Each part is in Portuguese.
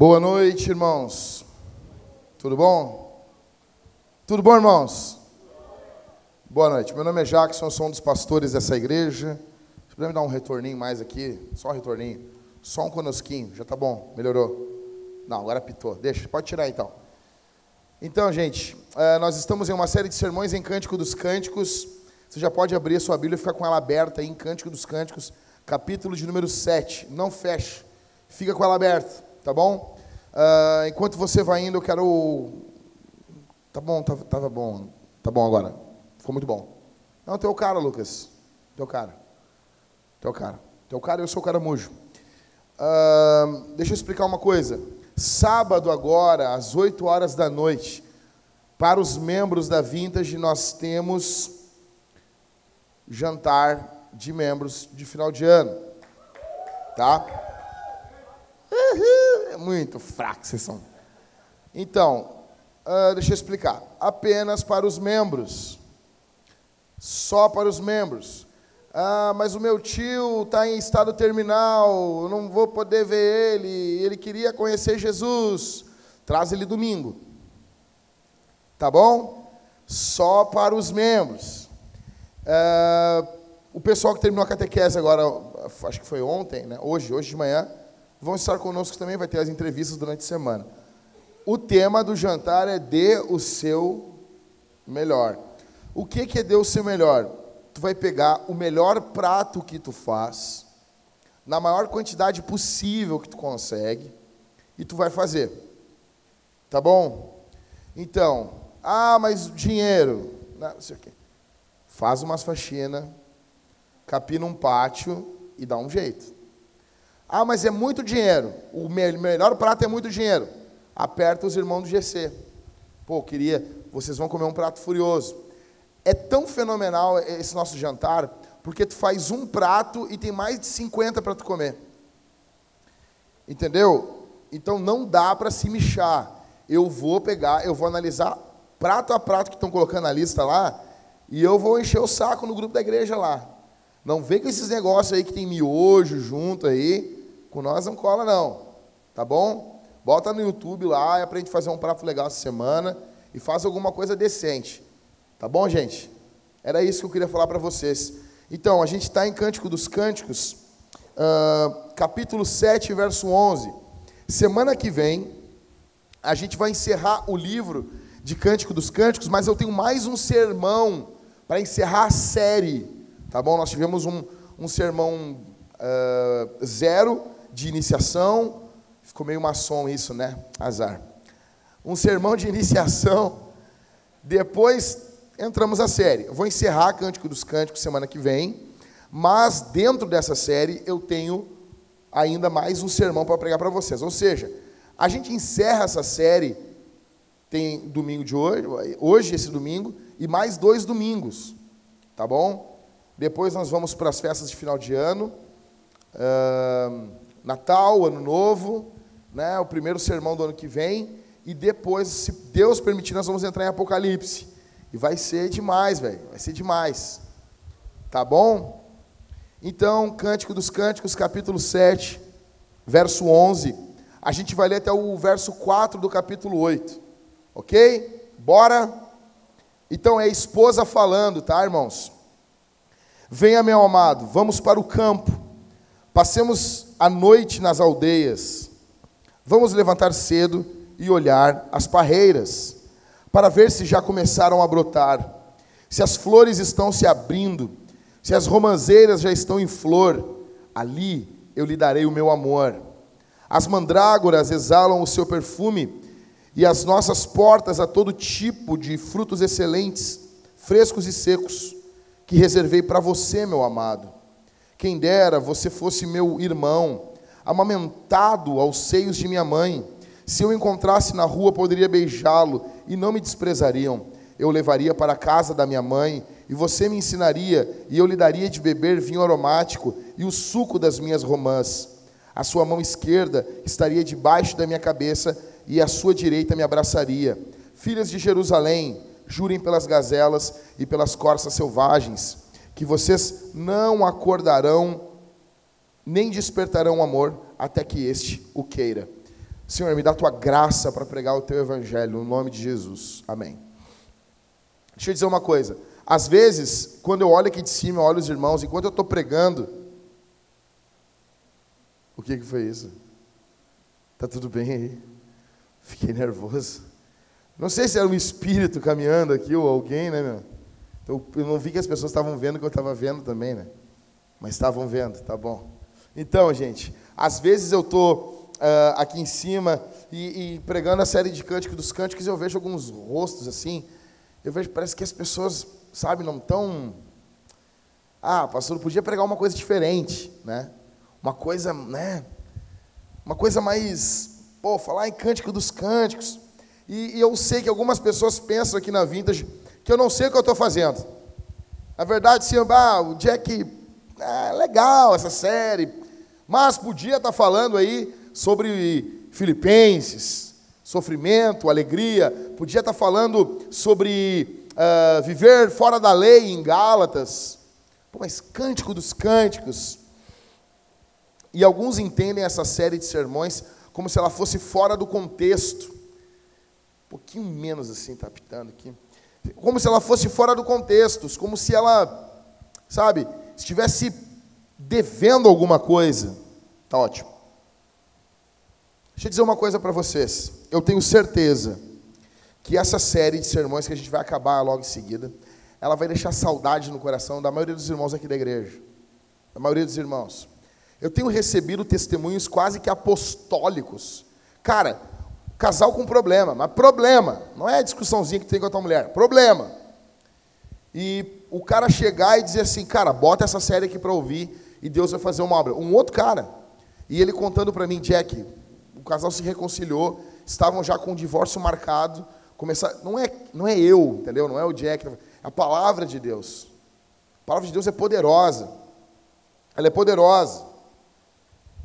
Boa noite, irmãos. Tudo bom? Tudo bom, irmãos? Boa noite. Meu nome é Jackson, sou um dos pastores dessa igreja. Você puder me dar um retorninho mais aqui? Só um retorninho. Só um conosquinho. Já tá bom? Melhorou? Não, agora pitou. Deixa, pode tirar então. Então, gente, eh, nós estamos em uma série de sermões em Cântico dos Cânticos. Você já pode abrir a sua Bíblia e ficar com ela aberta aí em Cântico dos Cânticos, capítulo de número 7. Não feche, fica com ela aberta, tá bom? Uh, enquanto você vai indo, eu quero. Tá bom, tava, tava bom. Tá bom agora. Ficou muito bom. Não, teu cara, Lucas. Teu cara. Teu cara. Teu cara, eu sou o caramujo. Uh, deixa eu explicar uma coisa. Sábado agora, às 8 horas da noite, para os membros da Vintage, nós temos jantar de membros de final de ano. Tá? É muito fraco vocês são. Então, uh, deixa eu explicar. Apenas para os membros. Só para os membros. Ah, mas o meu tio está em estado terminal, eu não vou poder ver ele, ele queria conhecer Jesus. Traz ele domingo. Tá bom? Só para os membros. Ah, o pessoal que terminou a catequese agora, acho que foi ontem, né? hoje, hoje de manhã, vão estar conosco também, vai ter as entrevistas durante a semana. O tema do jantar é dê o seu melhor. O que, é dê o seu melhor? Tu vai pegar o melhor prato que tu faz, na maior quantidade possível que tu consegue, e tu vai fazer. Tá bom? Então, ah, mas dinheiro, não sei o quê. Faz umas faxinas, capina um pátio e dá um jeito. Ah, mas é muito dinheiro. O melhor prato é muito dinheiro. Aperta os irmãos do GC. Pô, queria, vocês vão comer um prato furioso. É tão fenomenal esse nosso jantar, porque tu faz um prato e tem mais de 50 para tu comer. Entendeu? Então não dá para se michar. Eu vou pegar, eu vou analisar prato a prato que estão colocando na lista lá, e eu vou encher o saco no grupo da igreja lá. Não vem com esses negócios aí que tem miojo junto aí. Com nós não cola, não. Tá bom? Bota no YouTube lá e aprende a fazer um prato legal essa semana e faz alguma coisa decente. Tá bom, gente? Era isso que eu queria falar para vocês. Então, a gente está em Cântico dos Cânticos, uh, capítulo 7, verso 11. Semana que vem, a gente vai encerrar o livro de Cântico dos Cânticos, mas eu tenho mais um sermão para encerrar a série. Tá bom? Nós tivemos um, um sermão uh, zero de iniciação. Ficou meio maçom isso, né? Azar. Um sermão de iniciação. Depois entramos a série. Eu vou encerrar Cântico dos Cânticos semana que vem. Mas dentro dessa série eu tenho ainda mais um sermão para pregar para vocês. Ou seja, a gente encerra essa série, tem domingo de hoje, hoje esse domingo, e mais dois domingos. Tá bom? Depois nós vamos para as festas de final de ano. Uh, Natal, Ano Novo, né, o primeiro sermão do ano que vem, e depois, se Deus permitir, nós vamos entrar em Apocalipse. E vai ser demais, velho, vai ser demais. Tá bom? Então, Cântico dos Cânticos, capítulo 7, verso 11. A gente vai ler até o verso 4 do capítulo 8. Ok? Bora? Então é a esposa falando, tá, irmãos? Venha, meu amado, vamos para o campo. Passemos a noite nas aldeias. Vamos levantar cedo e olhar as parreiras, para ver se já começaram a brotar, se as flores estão se abrindo, se as romãzeiras já estão em flor. Ali eu lhe darei o meu amor. As mandrágoras exalam o seu perfume, e as nossas portas a todo tipo de frutos excelentes, frescos e secos, que reservei para você, meu amado. Quem dera você fosse meu irmão, amamentado aos seios de minha mãe. Se eu encontrasse na rua, poderia beijá-lo e não me desprezariam. Eu o levaria para a casa da minha mãe e você me ensinaria, e eu lhe daria de beber vinho aromático e o suco das minhas romãs. A sua mão esquerda estaria debaixo da minha cabeça e a sua direita me abraçaria. Filhas de Jerusalém, jurem pelas gazelas e pelas corças selvagens que vocês não acordarão nem despertarão amor até que este o queira. Senhor, me dá a tua graça para pregar o teu evangelho, no nome de Jesus. Amém. Deixa eu dizer uma coisa. Às vezes, quando eu olho aqui de cima, eu olho os irmãos, enquanto eu estou pregando. O que, que foi isso? Tá tudo bem aí? Fiquei nervoso. Não sei se era um espírito caminhando aqui ou alguém, né, meu? Eu, eu não vi que as pessoas estavam vendo o que eu estava vendo também, né? Mas estavam vendo, tá bom. Então, gente, às vezes eu estou uh, aqui em cima e, e, pregando a série de cânticos dos cânticos eu vejo alguns rostos assim. Eu vejo, parece que as pessoas sabe, não tão. Ah, pastor, podia pregar uma coisa diferente, né? Uma coisa, né? Uma coisa mais, pô, falar em cântico dos cânticos. E, e eu sei que algumas pessoas pensam aqui na Vintage que eu não sei o que eu estou fazendo. Na verdade, sim, ah, o Jack, é legal essa série, mas podia estar tá falando aí sobre Filipenses, sofrimento, alegria, podia estar tá falando sobre uh, viver fora da lei em Gálatas. Pô, mas cântico dos cânticos. E alguns entendem essa série de sermões como se ela fosse fora do contexto. Um pouquinho menos assim, está pitando aqui. Como se ela fosse fora do contexto, como se ela, sabe, estivesse devendo alguma coisa. Tá ótimo. Deixa eu dizer uma coisa para vocês. Eu tenho certeza que essa série de sermões que a gente vai acabar logo em seguida, ela vai deixar saudade no coração da maioria dos irmãos aqui da igreja. Da maioria dos irmãos. Eu tenho recebido testemunhos quase que apostólicos. Cara, casal com problema, mas problema, não é discussãozinha que tem com a tua mulher, problema. E o cara chegar e dizer assim, cara, bota essa série aqui para ouvir e Deus vai fazer uma obra. Um outro cara, e ele contando para mim, Jack, o casal se reconciliou, estavam já com o divórcio marcado, começar. Não é, não é eu, entendeu? Não é o Jack. É a palavra de Deus. A palavra de Deus é poderosa. Ela é poderosa.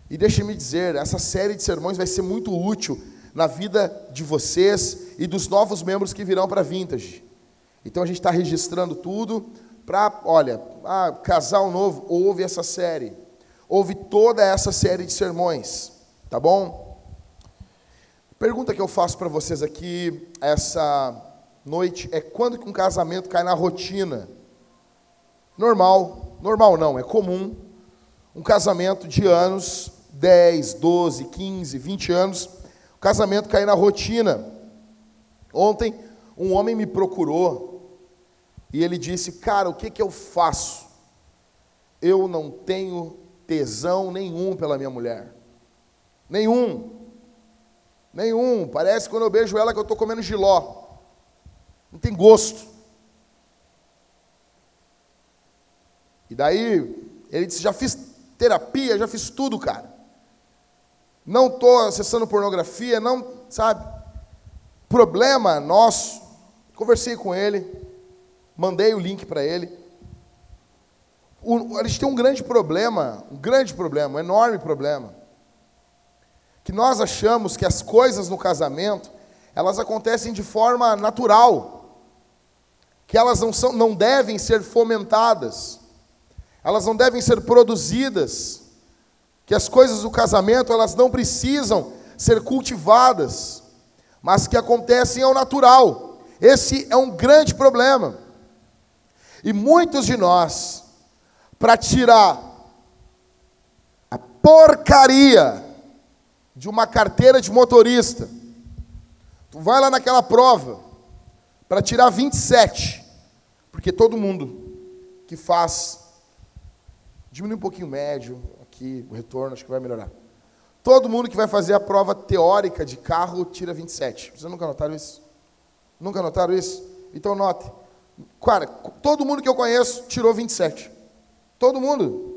E deixe-me dizer, essa série de sermões vai ser muito útil na vida de vocês e dos novos membros que virão para a Vintage. Então a gente está registrando tudo para, olha, ah, casal novo, ouve essa série. Ouve toda essa série de sermões, tá bom? Pergunta que eu faço para vocês aqui essa noite é quando que um casamento cai na rotina? Normal, normal não, é comum. Um casamento de anos, 10, 12, 15, 20 anos, casamento cair na rotina. Ontem um homem me procurou e ele disse: "Cara, o que que eu faço? Eu não tenho tesão nenhum pela minha mulher. Nenhum. Nenhum. Parece quando eu beijo ela que eu estou comendo giló. Não tem gosto. E daí, ele disse: já fiz terapia, já fiz tudo, cara. Não estou acessando pornografia, não, sabe? Problema nosso. Conversei com ele, mandei o link para ele. O, a gente tem um grande problema, um grande problema, um enorme problema que nós achamos que as coisas no casamento, elas acontecem de forma natural, que elas não, são, não devem ser fomentadas, elas não devem ser produzidas, que as coisas do casamento, elas não precisam ser cultivadas, mas que acontecem ao natural. Esse é um grande problema. E muitos de nós, para tirar a porcaria de uma carteira de motorista. Tu vai lá naquela prova para tirar 27, porque todo mundo que faz diminui um pouquinho o médio aqui, o retorno acho que vai melhorar. Todo mundo que vai fazer a prova teórica de carro tira 27. Vocês nunca notaram isso? Nunca notaram isso? Então note. Cara, todo mundo que eu conheço tirou 27. Todo mundo.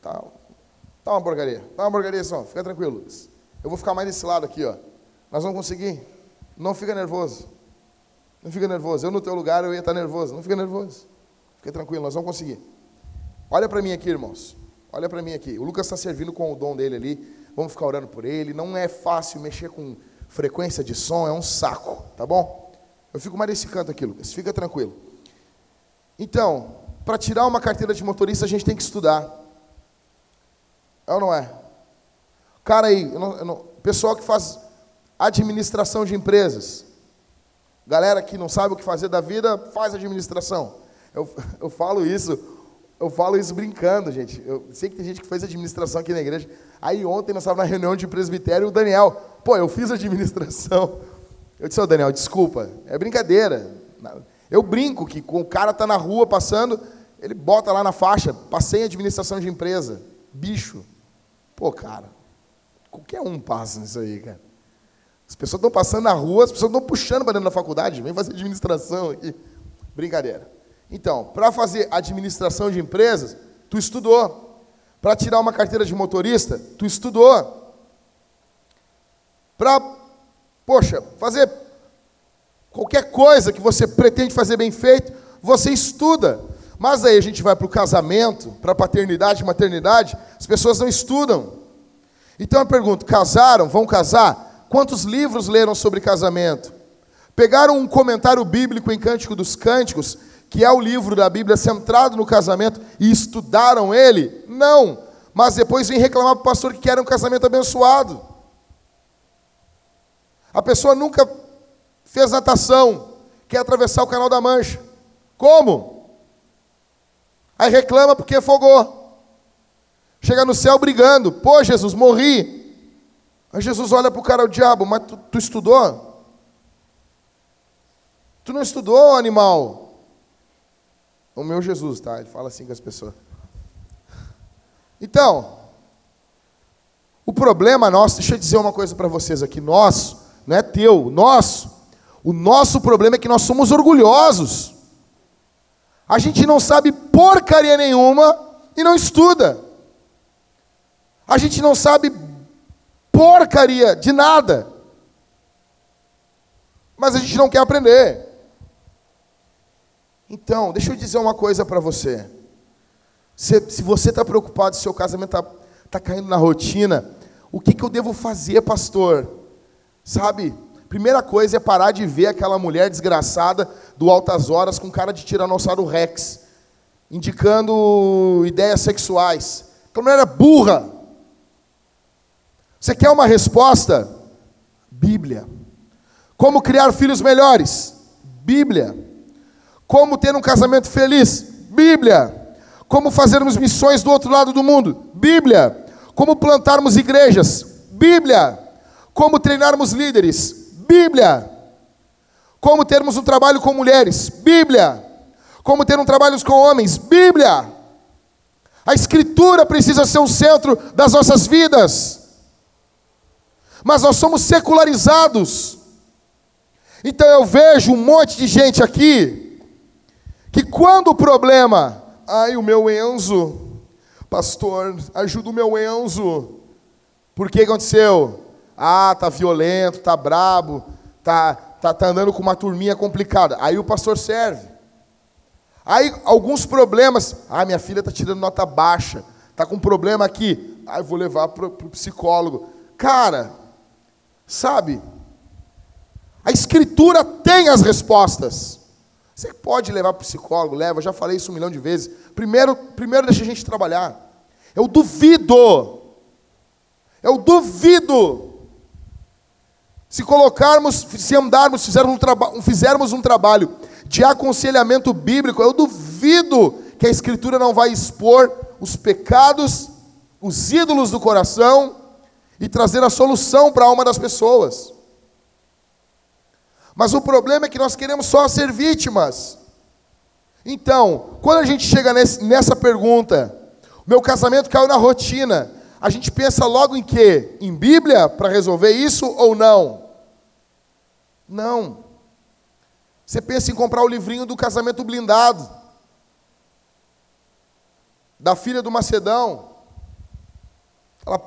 Tá, Tá uma porcaria. Tá uma porcaria só. Fica tranquilo. Eu vou ficar mais desse lado aqui, ó. Nós vamos conseguir. Não fica nervoso. Não fica nervoso. Eu no teu lugar eu ia estar nervoso. Não fica nervoso. Fica tranquilo, nós vamos conseguir. Olha para mim aqui, irmãos. Olha para mim aqui. O Lucas está servindo com o dom dele ali. Vamos ficar orando por ele. Não é fácil mexer com frequência de som, é um saco, tá bom? Eu fico mais desse canto aqui, Lucas. Fica tranquilo. Então, para tirar uma carteira de motorista, a gente tem que estudar. É ou não é? Cara aí, eu não, eu não, Pessoal que faz administração de empresas. Galera que não sabe o que fazer da vida, faz administração. Eu, eu falo isso, eu falo isso brincando, gente. Eu sei que tem gente que fez administração aqui na igreja. Aí ontem nós estávamos na reunião de presbitério, o Daniel, pô, eu fiz administração. Eu disse, ô oh, Daniel, desculpa, é brincadeira. Eu brinco que o cara tá na rua passando, ele bota lá na faixa, passei em administração de empresa. Bicho. Pô, cara, qualquer um passa nisso aí, cara. As pessoas estão passando na rua, as pessoas estão puxando para dentro da faculdade, vem fazer administração aqui. Brincadeira. Então, para fazer administração de empresas, tu estudou. Para tirar uma carteira de motorista, tu estudou. Para, poxa, fazer qualquer coisa que você pretende fazer bem feito, você estuda. Mas aí a gente vai para o casamento, para a paternidade maternidade, as pessoas não estudam. Então eu pergunto: casaram? Vão casar? Quantos livros leram sobre casamento? Pegaram um comentário bíblico em Cântico dos Cânticos, que é o livro da Bíblia centrado no casamento, e estudaram ele? Não. Mas depois vem reclamar para o pastor que quer um casamento abençoado. A pessoa nunca fez natação, quer atravessar o canal da Mancha. Como? Aí reclama porque afogou. Chega no céu brigando. Pô, Jesus, morri. Aí Jesus olha para o cara, o diabo, mas tu, tu estudou? Tu não estudou, animal? O meu Jesus, tá? Ele fala assim com as pessoas. Então, o problema nosso, deixa eu dizer uma coisa para vocês aqui, nosso, não é teu, nosso. O nosso problema é que nós somos orgulhosos. A gente não sabe porcaria nenhuma e não estuda. A gente não sabe porcaria de nada. Mas a gente não quer aprender. Então, deixa eu dizer uma coisa para você. Se, se você está preocupado se seu casamento está tá caindo na rotina, o que, que eu devo fazer, pastor? Sabe, primeira coisa é parar de ver aquela mulher desgraçada do Altas Horas com cara de Tiranossauro Rex, indicando ideias sexuais. Aquela mulher é burra. Você quer uma resposta? Bíblia. Como criar filhos melhores? Bíblia. Como ter um casamento feliz? Bíblia. Como fazermos missões do outro lado do mundo? Bíblia. Como plantarmos igrejas? Bíblia. Como treinarmos líderes? Bíblia. Como termos um trabalho com mulheres? Bíblia. Como ter um trabalho com homens? Bíblia. A Escritura precisa ser o centro das nossas vidas mas nós somos secularizados. Então eu vejo um monte de gente aqui que quando o problema, ai o meu Enzo, pastor, ajuda o meu Enzo. Por que aconteceu? Ah, tá violento, tá brabo, tá tá, tá andando com uma turminha complicada. Aí o pastor serve. Aí alguns problemas, ah, minha filha tá tirando nota baixa, tá com um problema aqui, ah, eu vou levar para o psicólogo. Cara, Sabe? A Escritura tem as respostas. Você pode levar para o psicólogo, leva, já falei isso um milhão de vezes. Primeiro, primeiro deixa a gente trabalhar. Eu duvido. Eu duvido. Se colocarmos, se andarmos, fizermos um, fizermos um trabalho de aconselhamento bíblico, eu duvido que a Escritura não vai expor os pecados, os ídolos do coração e trazer a solução para a alma das pessoas. Mas o problema é que nós queremos só ser vítimas. Então, quando a gente chega nesse, nessa pergunta, meu casamento caiu na rotina, a gente pensa logo em quê? Em Bíblia para resolver isso ou não? Não. Você pensa em comprar o livrinho do casamento blindado, da filha do Macedão. Ela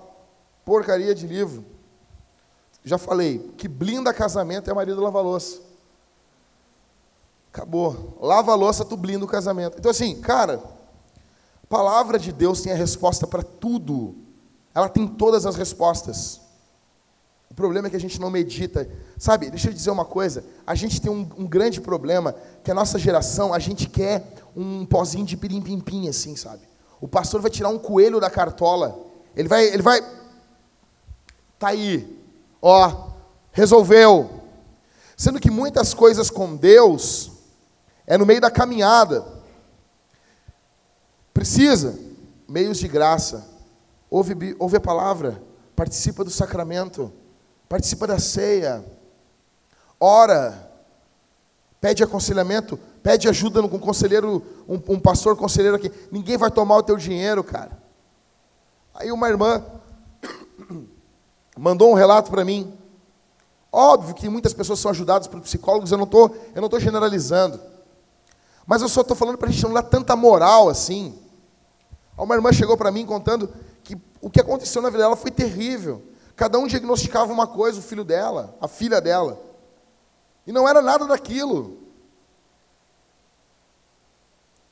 porcaria de livro. Já falei, que blinda casamento é marido lava louça. Acabou. Lava louça, tu blinda o casamento. Então, assim, cara, a palavra de Deus tem a resposta para tudo. Ela tem todas as respostas. O problema é que a gente não medita. Sabe, deixa eu dizer uma coisa. A gente tem um, um grande problema, que a nossa geração, a gente quer um pozinho de pirim-pim-pim, assim, sabe? O pastor vai tirar um coelho da cartola. Ele vai, ele vai Está aí. Ó, resolveu. Sendo que muitas coisas com Deus é no meio da caminhada. Precisa meios de graça. Ouve, ouve a palavra, participa do sacramento, participa da ceia, ora, pede aconselhamento, pede ajuda com um conselheiro, um, um pastor conselheiro aqui. Ninguém vai tomar o teu dinheiro, cara. Aí uma irmã mandou um relato para mim. Óbvio que muitas pessoas são ajudadas por psicólogos, eu não estou eu não tô generalizando. Mas eu só estou falando para a gente não dar tanta moral assim. Uma irmã chegou para mim contando que o que aconteceu na vida dela foi terrível. Cada um diagnosticava uma coisa, o filho dela, a filha dela. E não era nada daquilo.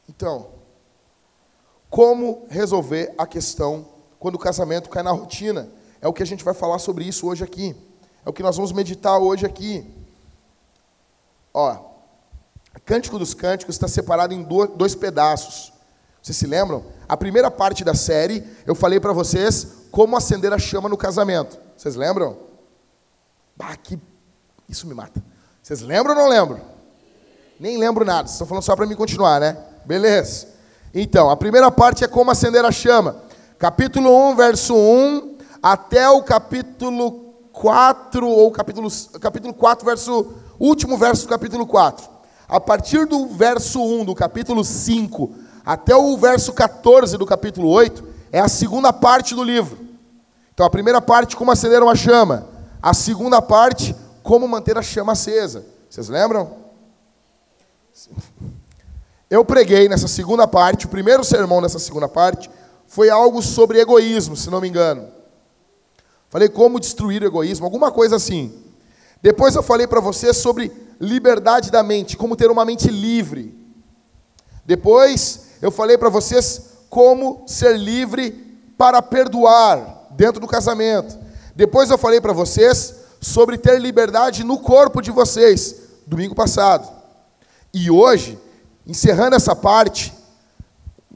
Então, como resolver a questão quando o casamento cai na rotina? É o que a gente vai falar sobre isso hoje aqui. É o que nós vamos meditar hoje aqui. Ó, Cântico dos Cânticos está separado em dois pedaços. Vocês se lembram? A primeira parte da série, eu falei para vocês como acender a chama no casamento. Vocês lembram? Bah, que... Isso me mata. Vocês lembram ou não lembram? Nem lembro nada. Vocês estão falando só para mim continuar, né? Beleza. Então, a primeira parte é como acender a chama. Capítulo 1, verso 1, até o capítulo 4, ou capítulo, capítulo 4, verso, último verso do capítulo 4. A partir do verso 1 do capítulo 5 até o verso 14 do capítulo 8 é a segunda parte do livro. Então, a primeira parte, como acender uma chama. A segunda parte, como manter a chama acesa. Vocês lembram? Eu preguei nessa segunda parte, o primeiro sermão nessa segunda parte foi algo sobre egoísmo, se não me engano. Falei como destruir o egoísmo, alguma coisa assim. Depois eu falei para vocês sobre liberdade da mente, como ter uma mente livre. Depois eu falei para vocês como ser livre para perdoar dentro do casamento. Depois eu falei para vocês sobre ter liberdade no corpo de vocês, domingo passado. E hoje, encerrando essa parte,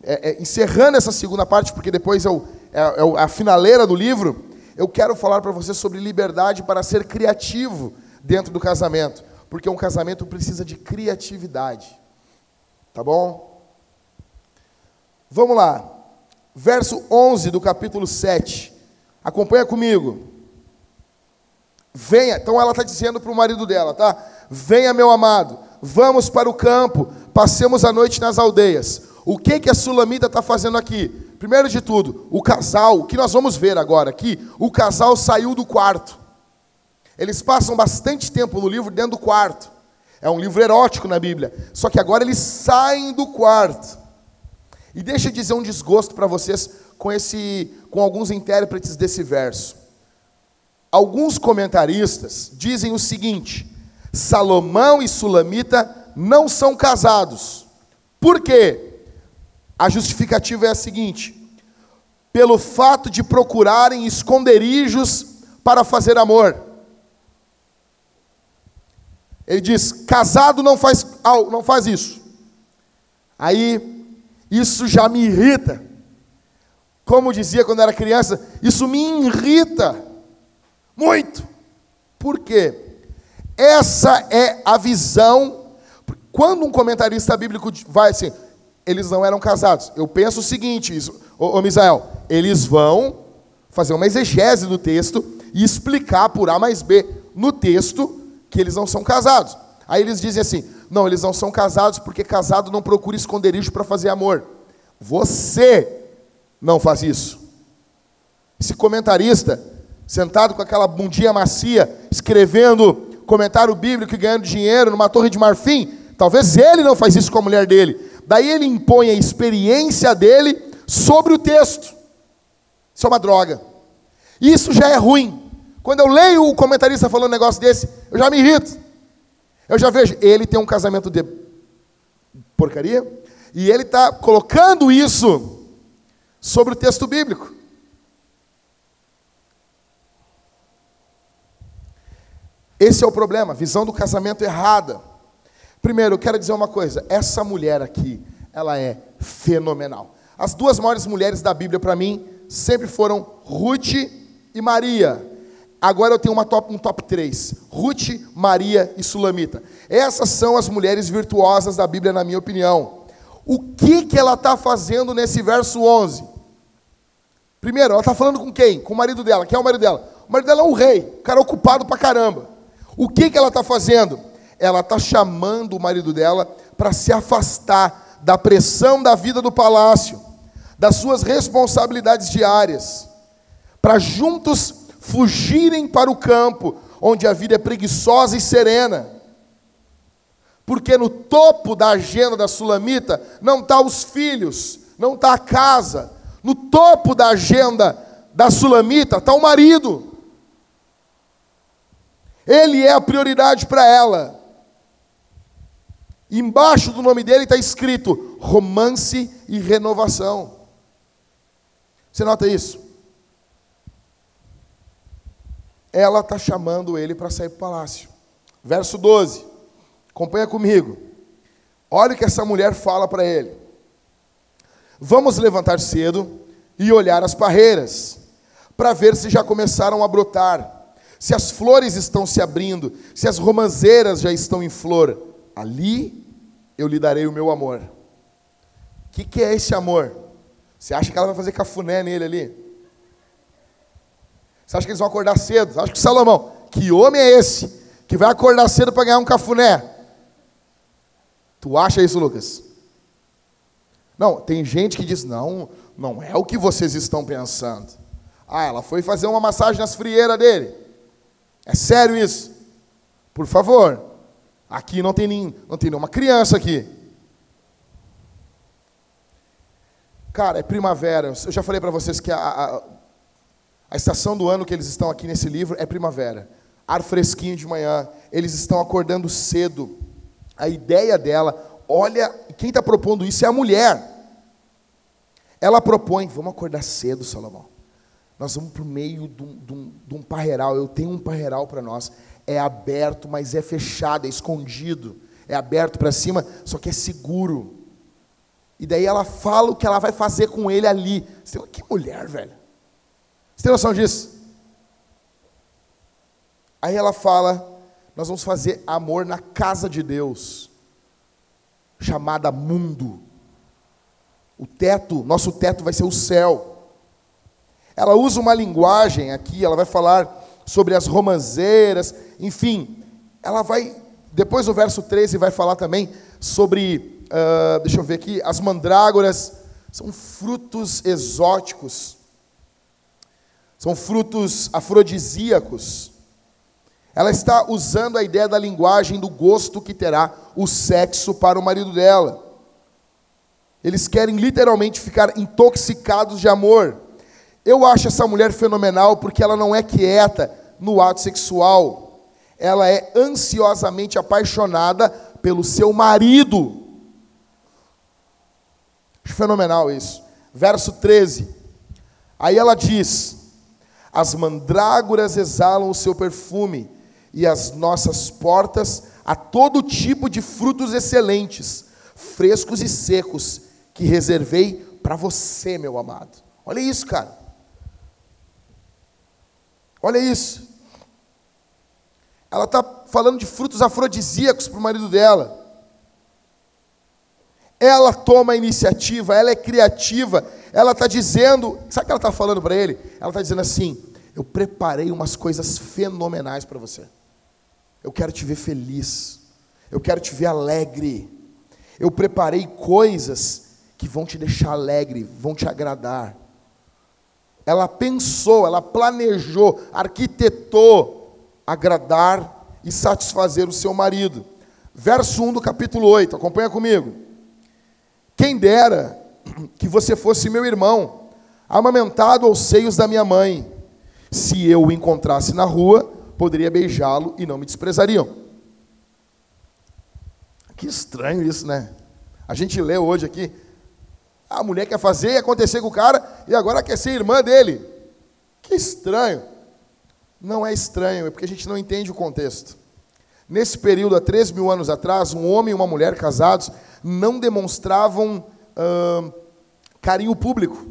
é, é, encerrando essa segunda parte, porque depois é, o, é, é a finaleira do livro, eu quero falar para vocês sobre liberdade para ser criativo dentro do casamento, porque um casamento precisa de criatividade. Tá bom? Vamos lá. Verso 11 do capítulo 7. Acompanha comigo. Venha, então ela está dizendo para o marido dela, tá? Venha, meu amado, vamos para o campo, passemos a noite nas aldeias. O que que a Sulamita está fazendo aqui? Primeiro de tudo, o casal, o que nós vamos ver agora aqui, o casal saiu do quarto. Eles passam bastante tempo no livro dentro do quarto. É um livro erótico na Bíblia. Só que agora eles saem do quarto. E deixa eu dizer um desgosto para vocês com esse com alguns intérpretes desse verso. Alguns comentaristas dizem o seguinte: Salomão e Sulamita não são casados. Por quê? A justificativa é a seguinte: pelo fato de procurarem esconderijos para fazer amor. Ele diz: casado não faz, não faz isso. Aí isso já me irrita. Como dizia quando era criança, isso me irrita muito. Por quê? Essa é a visão. Quando um comentarista bíblico vai assim, eles não eram casados. Eu penso o seguinte, isso, ô, ô Misael, eles vão fazer uma exegese do texto e explicar por A mais B no texto que eles não são casados. Aí eles dizem assim: não, eles não são casados porque casado não procura esconderijo para fazer amor. Você não faz isso. Esse comentarista, sentado com aquela bundinha macia, escrevendo comentário bíblico e ganhando dinheiro numa torre de marfim, talvez ele não faz isso com a mulher dele. Daí ele impõe a experiência dele sobre o texto. Isso é uma droga. Isso já é ruim. Quando eu leio o comentarista falando um negócio desse, eu já me irrito. Eu já vejo, ele tem um casamento de porcaria, e ele está colocando isso sobre o texto bíblico. Esse é o problema, visão do casamento errada. Primeiro, eu quero dizer uma coisa: essa mulher aqui, ela é fenomenal. As duas maiores mulheres da Bíblia para mim sempre foram Ruth e Maria. Agora eu tenho uma top, um top 3. Ruth, Maria e Sulamita. Essas são as mulheres virtuosas da Bíblia, na minha opinião. O que, que ela está fazendo nesse verso 11? Primeiro, ela está falando com quem? Com o marido dela. Quem é o marido dela? O marido dela é um rei, o cara ocupado pra caramba. O que, que ela está fazendo? Ela está chamando o marido dela para se afastar da pressão da vida do palácio, das suas responsabilidades diárias, para juntos fugirem para o campo, onde a vida é preguiçosa e serena. Porque no topo da agenda da sulamita não está os filhos, não está a casa. No topo da agenda da sulamita está o marido. Ele é a prioridade para ela. Embaixo do nome dele está escrito romance e renovação. Você nota isso? ela está chamando ele para sair para o palácio. Verso 12, acompanha comigo. Olha o que essa mulher fala para ele. Vamos levantar cedo e olhar as parreiras, para ver se já começaram a brotar, se as flores estão se abrindo, se as romãzeiras já estão em flor. Ali eu lhe darei o meu amor. O que, que é esse amor? Você acha que ela vai fazer cafuné nele ali? Você acha que eles vão acordar cedo? Você acha que Salomão, que homem é esse que vai acordar cedo para ganhar um cafuné? Tu acha isso, Lucas? Não, tem gente que diz: não, não é o que vocês estão pensando. Ah, ela foi fazer uma massagem nas frieiras dele. É sério isso? Por favor. Aqui não tem, nem, não tem nenhuma criança aqui. Cara, é primavera. Eu já falei para vocês que a, a, a estação do ano que eles estão aqui nesse livro é primavera. Ar fresquinho de manhã, eles estão acordando cedo. A ideia dela, olha, quem está propondo isso é a mulher. Ela propõe, vamos acordar cedo, Salomão. Nós vamos para o meio de um, de, um, de um parreiral. Eu tenho um parreiral para nós. É aberto, mas é fechado, é escondido. É aberto para cima, só que é seguro. E daí ela fala o que ela vai fazer com ele ali. Você tem, que mulher, velho. Você tem noção disso? Aí ela fala: Nós vamos fazer amor na casa de Deus, chamada mundo. O teto, nosso teto vai ser o céu. Ela usa uma linguagem aqui, ela vai falar sobre as romãzeiras, enfim, ela vai, depois do verso 13, vai falar também sobre, uh, deixa eu ver aqui, as mandrágoras, são frutos exóticos são frutos afrodisíacos. Ela está usando a ideia da linguagem do gosto que terá o sexo para o marido dela. Eles querem literalmente ficar intoxicados de amor. Eu acho essa mulher fenomenal porque ela não é quieta no ato sexual. Ela é ansiosamente apaixonada pelo seu marido. Acho fenomenal isso. Verso 13. Aí ela diz: as mandrágoras exalam o seu perfume, e as nossas portas a todo tipo de frutos excelentes, frescos e secos, que reservei para você, meu amado. Olha isso, cara. Olha isso. Ela está falando de frutos afrodisíacos para o marido dela. Ela toma a iniciativa, ela é criativa, ela está dizendo, sabe o que ela está falando para ele? Ela está dizendo assim: Eu preparei umas coisas fenomenais para você. Eu quero te ver feliz. Eu quero te ver alegre. Eu preparei coisas que vão te deixar alegre, vão te agradar. Ela pensou, ela planejou, arquitetou agradar e satisfazer o seu marido. Verso 1 do capítulo 8, acompanha comigo. Quem dera que você fosse meu irmão, amamentado aos seios da minha mãe. Se eu o encontrasse na rua, poderia beijá-lo e não me desprezariam. Que estranho isso, né? A gente lê hoje aqui, a mulher quer fazer e acontecer com o cara e agora quer ser irmã dele. Que estranho. Não é estranho, é porque a gente não entende o contexto. Nesse período, há 3 mil anos atrás, um homem e uma mulher casados não demonstravam carinho público.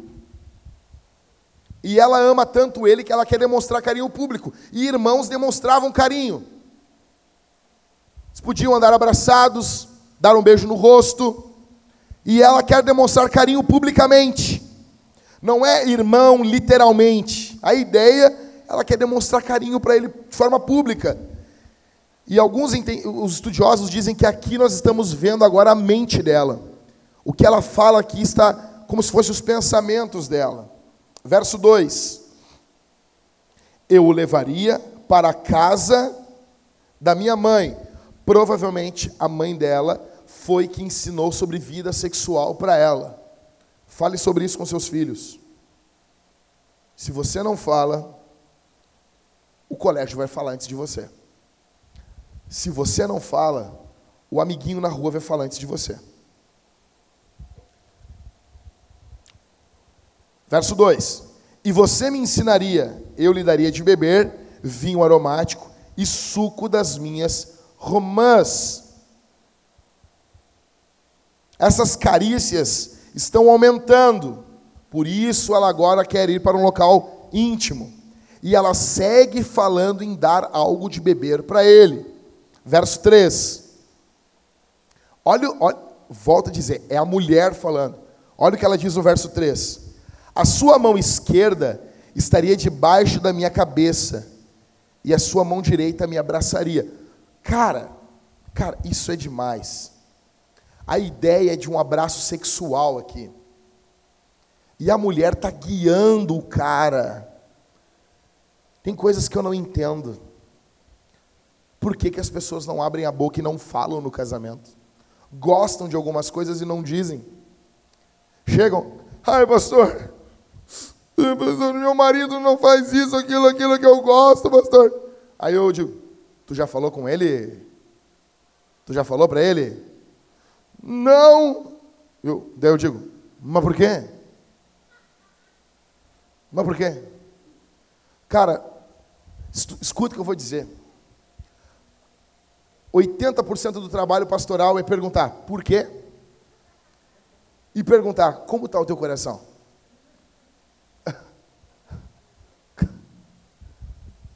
E ela ama tanto ele que ela quer demonstrar carinho público. E irmãos demonstravam carinho. Eles podiam andar abraçados, dar um beijo no rosto. E ela quer demonstrar carinho publicamente. Não é irmão literalmente. A ideia, ela quer demonstrar carinho para ele de forma pública. E alguns os estudiosos dizem que aqui nós estamos vendo agora a mente dela. O que ela fala aqui está como se fossem os pensamentos dela. Verso 2: Eu o levaria para a casa da minha mãe. Provavelmente a mãe dela foi que ensinou sobre vida sexual para ela. Fale sobre isso com seus filhos. Se você não fala, o colégio vai falar antes de você. Se você não fala, o amiguinho na rua vai falar antes de você. Verso 2: E você me ensinaria, eu lhe daria de beber vinho aromático e suco das minhas romãs. Essas carícias estão aumentando, por isso ela agora quer ir para um local íntimo. E ela segue falando em dar algo de beber para ele. Verso 3. Olha, olha, volta a dizer, é a mulher falando. Olha o que ela diz no verso 3. A sua mão esquerda estaria debaixo da minha cabeça, e a sua mão direita me abraçaria. Cara, cara, isso é demais. A ideia é de um abraço sexual aqui. E a mulher está guiando o cara. Tem coisas que eu não entendo. Por que, que as pessoas não abrem a boca e não falam no casamento? Gostam de algumas coisas e não dizem. Chegam, ai pastor, pastor, meu marido não faz isso, aquilo, aquilo que eu gosto, pastor. Aí eu digo, tu já falou com ele? Tu já falou para ele? Não. Eu, daí eu digo, mas por quê? Mas por quê? Cara, escuta o que eu vou dizer. 80% do trabalho pastoral é perguntar por quê? E perguntar como está o teu coração.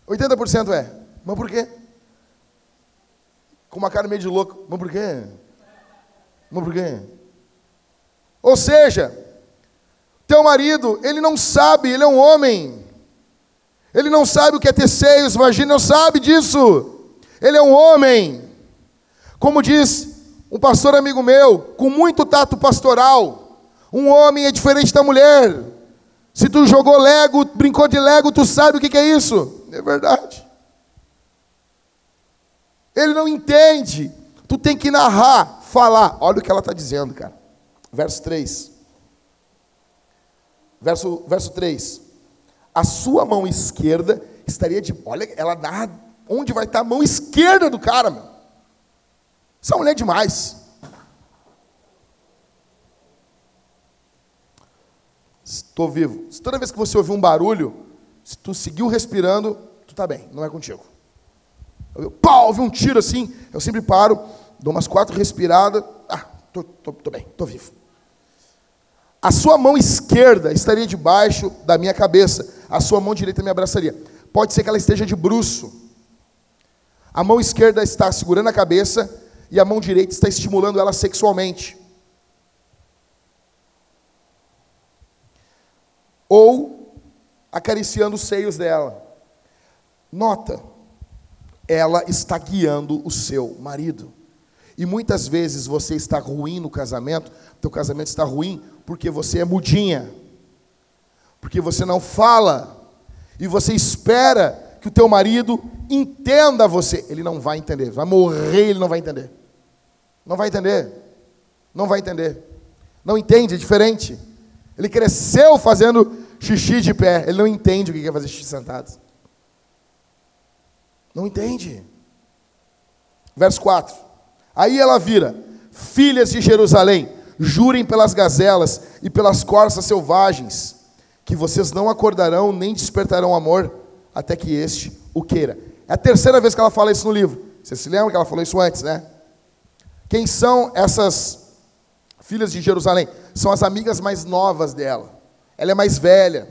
80% é, mas por quê? Com uma cara meio de louco, mas por quê? Por? Ou seja, teu marido, ele não sabe, ele é um homem. Ele não sabe o que é ter seios, vagina, não sabe disso. Ele é um homem. Como diz um pastor amigo meu, com muito tato pastoral, um homem é diferente da mulher. Se tu jogou Lego, brincou de Lego, tu sabe o que é isso. É verdade. Ele não entende. Tu tem que narrar, falar. Olha o que ela está dizendo, cara. Verso 3. Verso, verso 3. A sua mão esquerda estaria de. Olha, ela narra onde vai estar a mão esquerda do cara, meu. Essa mulher é demais. Estou vivo. Toda vez que você ouvir um barulho, se tu seguiu respirando, tu está bem, não é contigo. Eu, pau, ouvi um tiro assim, eu sempre paro, dou umas quatro respiradas, ah, tô, tô, tô bem, tô vivo. A sua mão esquerda estaria debaixo da minha cabeça, a sua mão direita me abraçaria. Pode ser que ela esteja de bruço. A mão esquerda está segurando a cabeça e a mão direita está estimulando ela sexualmente. ou acariciando os seios dela. Nota, ela está guiando o seu marido. E muitas vezes você está ruim no casamento, teu casamento está ruim porque você é mudinha. Porque você não fala e você espera que o teu marido entenda você. Ele não vai entender, vai morrer, ele não vai entender. Não vai entender. Não vai entender. Não entende, é diferente. Ele cresceu fazendo xixi de pé. Ele não entende o que é fazer xixi sentado. Não entende. Verso 4. Aí ela vira: Filhas de Jerusalém, jurem pelas gazelas e pelas corças selvagens, que vocês não acordarão nem despertarão amor, até que este o queira. É a terceira vez que ela fala isso no livro. Você se lembra que ela falou isso antes, né? Quem são essas filhas de Jerusalém? São as amigas mais novas dela. Ela é mais velha.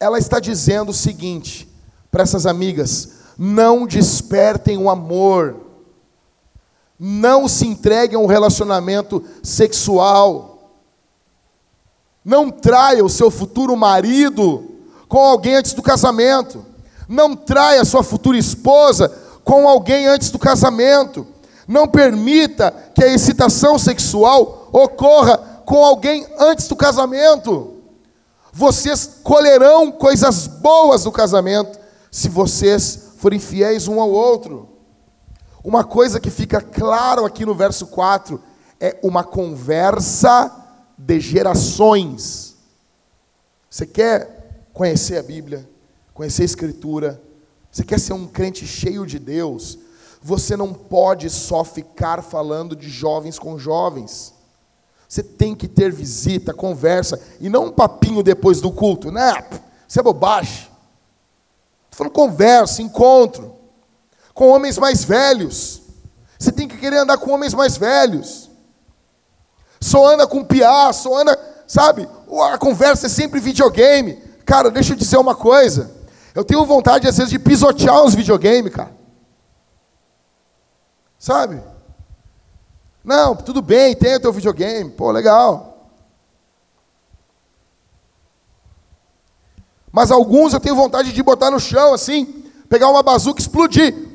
ela está dizendo o seguinte para essas amigas: não despertem o amor, não se entreguem a um relacionamento sexual, não traia o seu futuro marido com alguém antes do casamento, não traia sua futura esposa com alguém antes do casamento, não permita que a excitação sexual ocorra com alguém antes do casamento. Vocês colherão coisas boas do casamento se vocês forem fiéis um ao outro. Uma coisa que fica claro aqui no verso 4 é uma conversa de gerações. Você quer conhecer a Bíblia, conhecer a Escritura, você quer ser um crente cheio de Deus, você não pode só ficar falando de jovens com jovens. Você tem que ter visita, conversa, e não um papinho depois do culto, né? Isso é bobagem. Estou falando conversa, encontro, com homens mais velhos. Você tem que querer andar com homens mais velhos. Só anda com piá, só anda, sabe? A conversa é sempre videogame. Cara, deixa eu dizer uma coisa. Eu tenho vontade, às vezes, de pisotear uns videogames, cara. Sabe? Não, tudo bem, tem o teu videogame. Pô, legal. Mas alguns eu tenho vontade de botar no chão assim, pegar uma bazuca e explodir.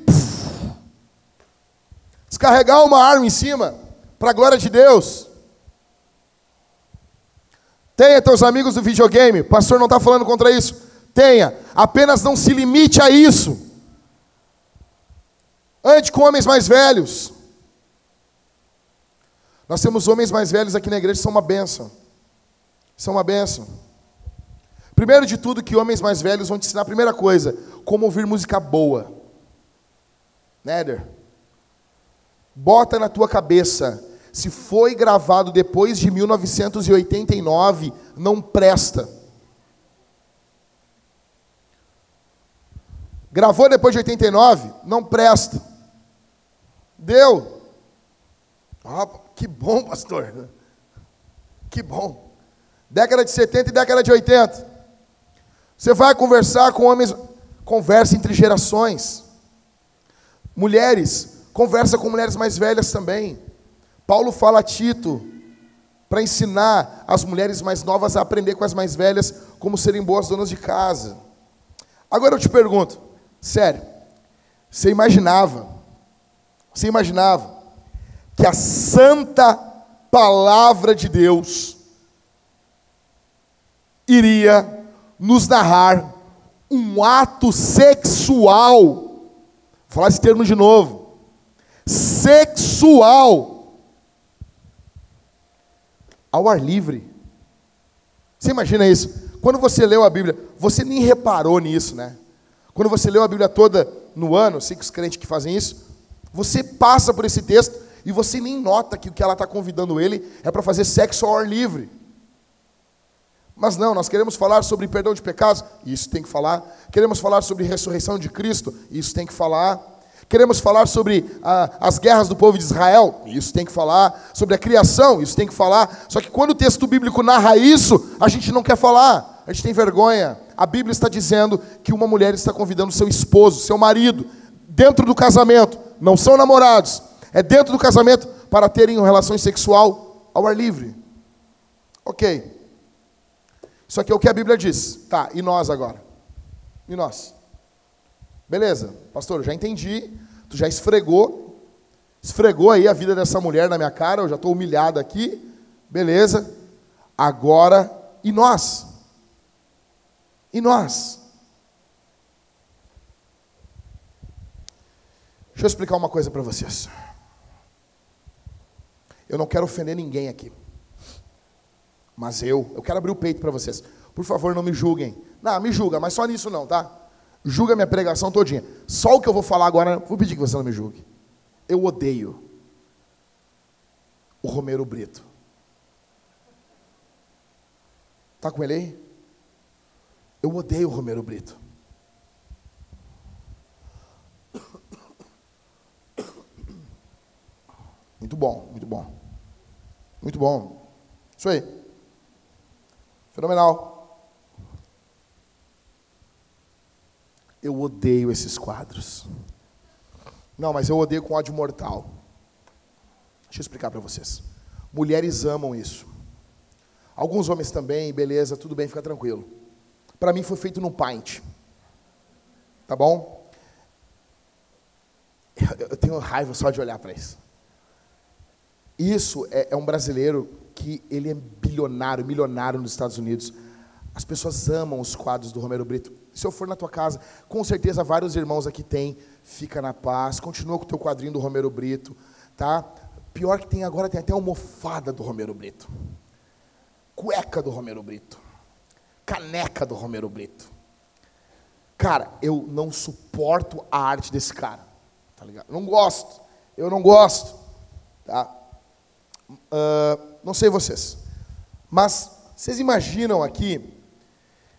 Descarregar uma arma em cima, para a glória de Deus. Tenha teus amigos do videogame, o pastor não está falando contra isso. Tenha, apenas não se limite a isso. Ande com homens mais velhos. Nós temos homens mais velhos aqui na igreja, são uma benção. São uma benção. Primeiro de tudo, que homens mais velhos vão te ensinar a primeira coisa, como ouvir música boa. Néder, bota na tua cabeça, se foi gravado depois de 1989, não presta. Gravou depois de 89, não presta. Deu. Ah, que bom, pastor. Que bom. Década de 70 e década de 80. Você vai conversar com homens, conversa entre gerações. Mulheres, conversa com mulheres mais velhas também. Paulo fala a Tito para ensinar as mulheres mais novas a aprender com as mais velhas como serem boas donas de casa. Agora eu te pergunto, sério, você imaginava, você imaginava que a santa palavra de Deus iria nos narrar um ato sexual. Vou falar esse termo de novo. Sexual. Ao ar livre. Você imagina isso? Quando você leu a Bíblia, você nem reparou nisso, né? Quando você leu a Bíblia toda no ano, sei que os crentes que fazem isso, você passa por esse texto e você nem nota que o que ela está convidando ele é para fazer sexo ao ar livre. Mas não, nós queremos falar sobre perdão de pecados, isso tem que falar. Queremos falar sobre ressurreição de Cristo, isso tem que falar. Queremos falar sobre ah, as guerras do povo de Israel, isso tem que falar. Sobre a criação, isso tem que falar. Só que quando o texto bíblico narra isso, a gente não quer falar, a gente tem vergonha. A Bíblia está dizendo que uma mulher está convidando seu esposo, seu marido, dentro do casamento, não são namorados, é dentro do casamento para terem uma relação sexual ao ar livre. Ok. Isso aqui é o que a Bíblia diz. Tá, e nós agora? E nós? Beleza, pastor, já entendi. Tu já esfregou, esfregou aí a vida dessa mulher na minha cara, eu já estou humilhado aqui. Beleza. Agora, e nós? E nós? Deixa eu explicar uma coisa para vocês. Eu não quero ofender ninguém aqui. Mas eu, eu quero abrir o peito para vocês. Por favor, não me julguem. Não, me julga, mas só nisso não, tá? Julga minha pregação todinha. Só o que eu vou falar agora, vou pedir que você não me julgue. Eu odeio o Romero Brito. Tá com ele aí? Eu odeio o Romero Brito. Muito bom, muito bom. Muito bom. Isso aí. Fenomenal. Eu odeio esses quadros. Não, mas eu odeio com ódio mortal. Deixa eu explicar para vocês. Mulheres amam isso. Alguns homens também, beleza, tudo bem, fica tranquilo. Para mim foi feito no Paint. Tá bom? Eu tenho raiva só de olhar para isso. Isso é, é, um brasileiro que ele é bilionário, milionário nos Estados Unidos. As pessoas amam os quadros do Romero Brito. Se eu for na tua casa, com certeza vários irmãos aqui têm. Fica na paz, continua com o teu quadrinho do Romero Brito, tá? Pior que tem agora, tem até almofada do Romero Brito. Cueca do Romero Brito. Caneca do Romero Brito. Cara, eu não suporto a arte desse cara. Tá ligado? Não gosto. Eu não gosto. Tá? Uh, não sei vocês. Mas vocês imaginam aqui,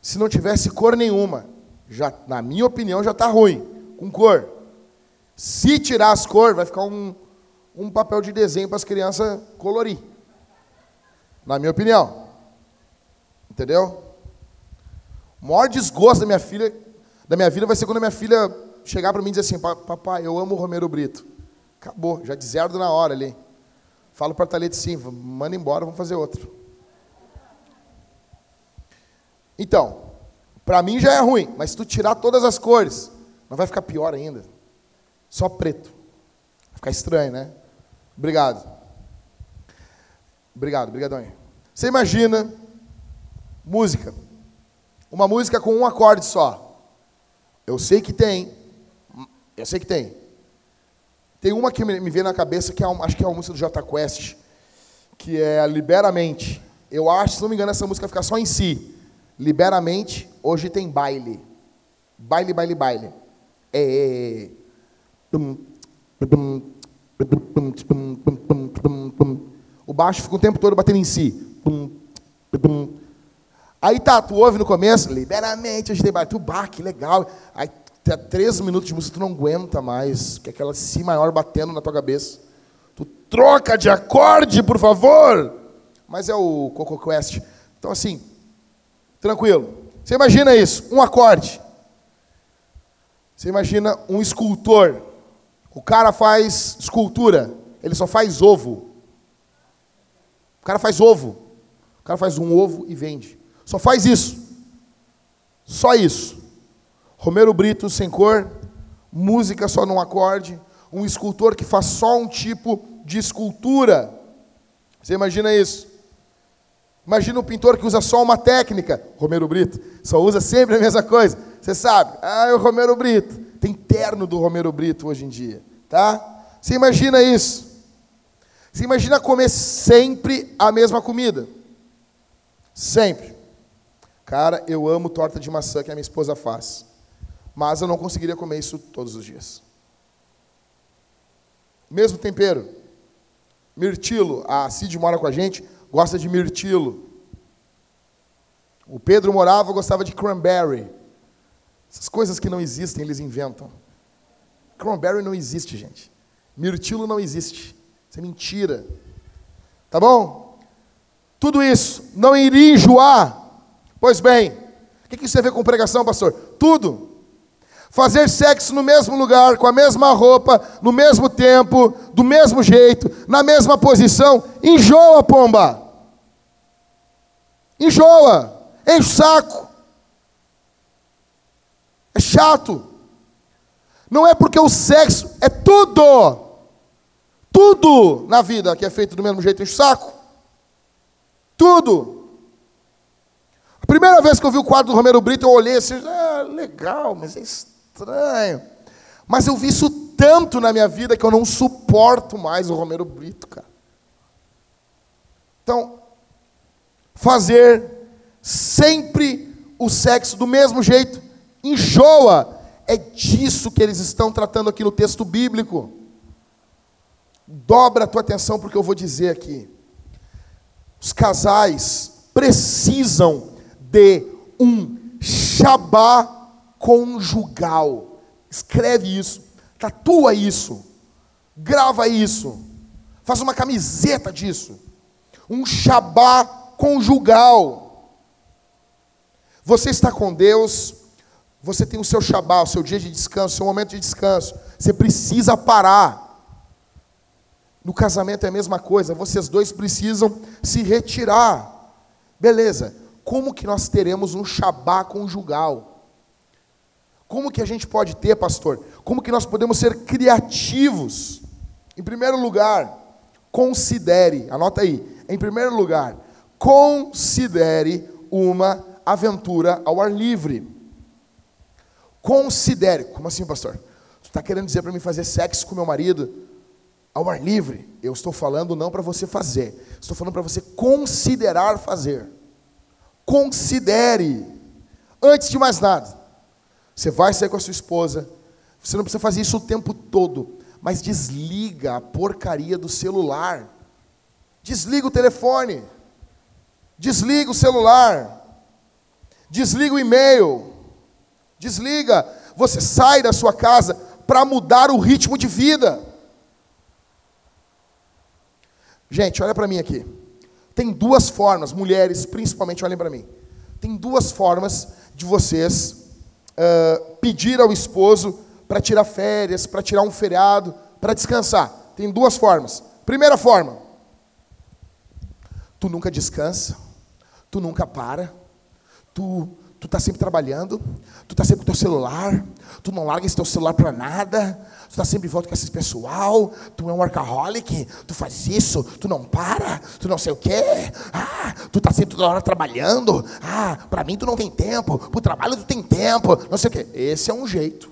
se não tivesse cor nenhuma, já, na minha opinião, já está ruim, com cor. Se tirar as cores, vai ficar um, um papel de desenho para as crianças colorir. Na minha opinião. Entendeu? O maior desgosto da minha filha, da minha vida vai ser quando a minha filha chegar para mim e dizer assim, papai, eu amo o Romero Brito. Acabou, já de zero na hora ali. Falo para a Thalita sim, manda embora, vamos fazer outro. Então, para mim já é ruim, mas se tu tirar todas as cores, não vai ficar pior ainda. Só preto. Vai ficar estranho, né? Obrigado. Obrigado, obrigadão. Você imagina música. Uma música com um acorde só. Eu sei que tem. Eu sei que tem. Tem uma que me vem na cabeça que é, acho que é a música do J Quest, que é Liberamente. Eu acho, se não me engano, essa música fica só em si. Liberamente, hoje tem baile. Baile, baile, baile. É. O baixo fica o tempo todo batendo em si. Aí tá, tu ouve no começo, liberamente, hoje tem baile. Tu, bah, que legal. Aí até três minutos de música, tu não aguenta mais, que é aquela si maior batendo na tua cabeça. Tu troca de acorde, por favor. Mas é o Coco Quest. Então, assim, tranquilo. Você imagina isso, um acorde. Você imagina um escultor. O cara faz escultura, ele só faz ovo. O cara faz ovo. O cara faz um ovo e vende. Só faz isso. Só isso. Romero Brito sem cor, música só num acorde, um escultor que faz só um tipo de escultura. Você imagina isso? Imagina um pintor que usa só uma técnica, Romero Brito, só usa sempre a mesma coisa. Você sabe, ah, é o Romero Brito. Tem terno do Romero Brito hoje em dia, tá? Você imagina isso? Você imagina comer sempre a mesma comida? Sempre. Cara, eu amo torta de maçã que a minha esposa faz mas eu não conseguiria comer isso todos os dias. Mesmo tempero. Mirtilo, a Cid mora com a gente, gosta de mirtilo. O Pedro morava, gostava de cranberry. Essas coisas que não existem, eles inventam. Cranberry não existe, gente. Mirtilo não existe. Isso é mentira. Tá bom? Tudo isso não iria enjoar. Pois bem, o que isso tem a ver com pregação, pastor? Tudo. Fazer sexo no mesmo lugar, com a mesma roupa, no mesmo tempo, do mesmo jeito, na mesma posição, enjoa, pomba. Enjoa, enche o saco. É chato. Não é porque o sexo é tudo. Tudo na vida que é feito do mesmo jeito, enche o saco. Tudo. A primeira vez que eu vi o quadro do Romero Brito, eu olhei assim, ah, legal, mas é estranho. Mas eu vi isso tanto na minha vida que eu não suporto mais o Romero Brito, cara. Então, fazer sempre o sexo do mesmo jeito enjoa. É disso que eles estão tratando aqui no texto bíblico. Dobra a tua atenção porque eu vou dizer aqui. Os casais precisam de um Shabá conjugal. Escreve isso, tatua isso, grava isso, faz uma camiseta disso. Um Shabá conjugal. Você está com Deus, Você tem o seu Shabá, o seu dia de descanso, o seu momento de descanso. Você precisa parar. No casamento é a mesma coisa, vocês dois precisam se retirar. Beleza, como que nós teremos um Shabá conjugal? Como que a gente pode ter, pastor? Como que nós podemos ser criativos? Em primeiro lugar, considere, anota aí, em primeiro lugar, considere uma aventura ao ar livre. Considere, como assim, pastor? Você está querendo dizer para mim fazer sexo com meu marido ao ar livre? Eu estou falando não para você fazer, estou falando para você considerar fazer. Considere, antes de mais nada, você vai sair com a sua esposa, você não precisa fazer isso o tempo todo, mas desliga a porcaria do celular. Desliga o telefone. Desliga o celular. Desliga o e-mail. Desliga. Você sai da sua casa para mudar o ritmo de vida. Gente, olha para mim aqui. Tem duas formas, mulheres principalmente, olhem para mim. Tem duas formas de vocês uh, pedir ao esposo para tirar férias, para tirar um feriado, para descansar. Tem duas formas. Primeira forma, tu nunca descansa, tu nunca para, tu tu está sempre trabalhando, tu está sempre com teu celular, tu não larga esse teu celular para nada, tu está sempre em volta com esse pessoal, tu é um workaholic, tu faz isso, tu não para, tu não sei o quê, ah, tu está sempre toda hora trabalhando, ah, para mim tu não tem tempo, para o trabalho tu tem tempo, não sei o quê. Esse é um jeito.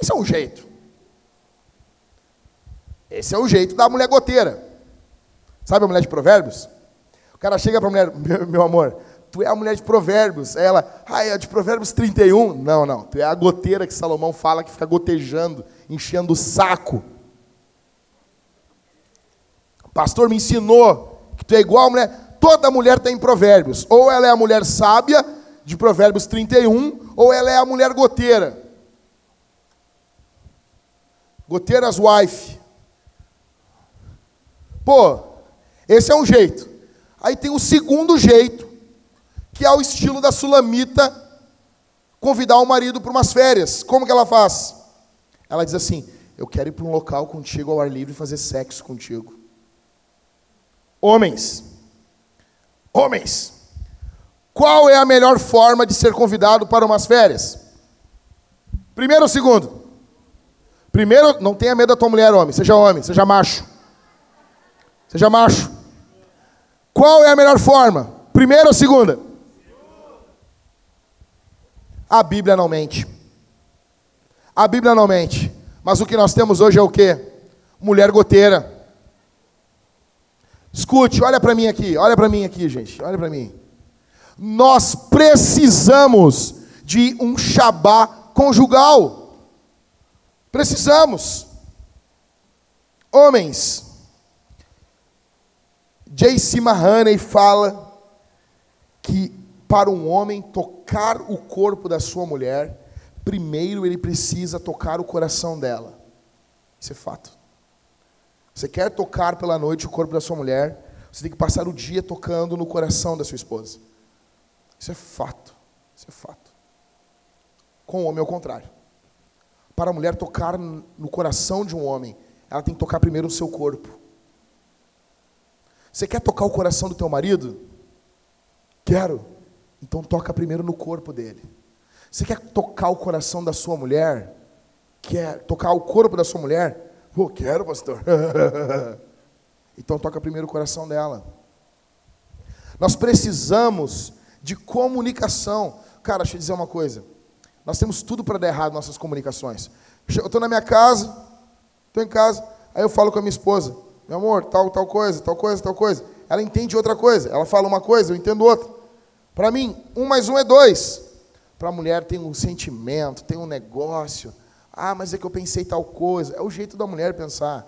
Esse é um jeito. Esse é o jeito da mulher goteira. Sabe a mulher de provérbios? O cara chega para a mulher, meu, meu, amor, tu é a mulher de provérbios. Aí ela, ah, é de provérbios 31. Não, não, tu é a goteira que Salomão fala que fica gotejando, enchendo o saco. O pastor me ensinou que tu é igual a mulher. Toda mulher tem provérbios. Ou ela é a mulher sábia, de provérbios 31, ou ela é a mulher goteira. Goteiras wife. Pô, esse é um jeito. Aí tem o segundo jeito, que é o estilo da sulamita convidar o marido para umas férias. Como que ela faz? Ela diz assim: Eu quero ir para um local contigo ao ar livre e fazer sexo contigo. Homens, homens, qual é a melhor forma de ser convidado para umas férias? Primeiro ou segundo? Primeiro, não tenha medo da tua mulher, homem. Seja homem, seja macho. Seja macho. Qual é a melhor forma? Primeira ou segunda? A Bíblia não mente. A Bíblia não mente. Mas o que nós temos hoje é o quê? Mulher goteira. Escute, olha para mim aqui, olha para mim aqui, gente, olha para mim. Nós precisamos de um Shabá conjugal. Precisamos. Homens, J.C. Mahoney fala que para um homem tocar o corpo da sua mulher, primeiro ele precisa tocar o coração dela. Isso é fato. Você quer tocar pela noite o corpo da sua mulher, você tem que passar o dia tocando no coração da sua esposa. Isso é fato. Isso é fato. Com o homem é o contrário. Para a mulher tocar no coração de um homem, ela tem que tocar primeiro o seu corpo. Você quer tocar o coração do teu marido? Quero. Então toca primeiro no corpo dele. Você quer tocar o coração da sua mulher? Quer tocar o corpo da sua mulher? Oh, quero, pastor. então toca primeiro o coração dela. Nós precisamos de comunicação. Cara, deixa eu dizer uma coisa. Nós temos tudo para dar errado nossas comunicações. Eu estou na minha casa, estou em casa, aí eu falo com a minha esposa meu amor, tal, tal coisa, tal coisa, tal coisa. Ela entende outra coisa. Ela fala uma coisa, eu entendo outra. Para mim, um mais um é dois. Para a mulher tem um sentimento, tem um negócio. Ah, mas é que eu pensei tal coisa. É o jeito da mulher pensar.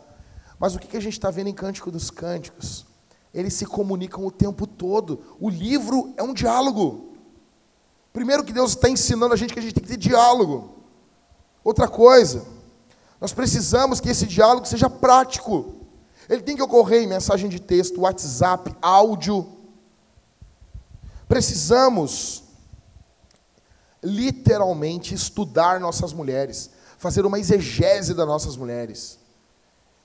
Mas o que a gente está vendo em Cântico dos Cânticos? Eles se comunicam o tempo todo. O livro é um diálogo. Primeiro que Deus está ensinando a gente que a gente tem que ter diálogo. Outra coisa, nós precisamos que esse diálogo seja prático. Ele tem que ocorrer em mensagem de texto, WhatsApp, áudio. Precisamos literalmente estudar nossas mulheres, fazer uma exegese das nossas mulheres.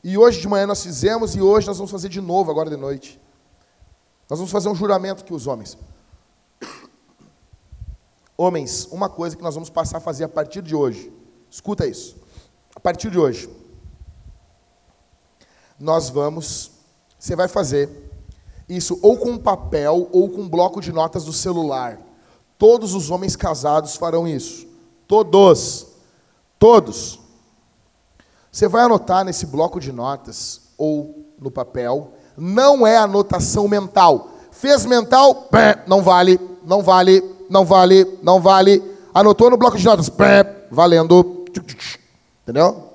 E hoje de manhã nós fizemos e hoje nós vamos fazer de novo agora de noite. Nós vamos fazer um juramento que os homens. Homens, uma coisa que nós vamos passar a fazer a partir de hoje. Escuta isso. A partir de hoje, nós vamos, você vai fazer isso ou com papel ou com bloco de notas do celular. Todos os homens casados farão isso. Todos. Todos. Você vai anotar nesse bloco de notas ou no papel. Não é anotação mental. Fez mental, não vale, não vale, não vale, não vale. Anotou no bloco de notas, valendo. Entendeu?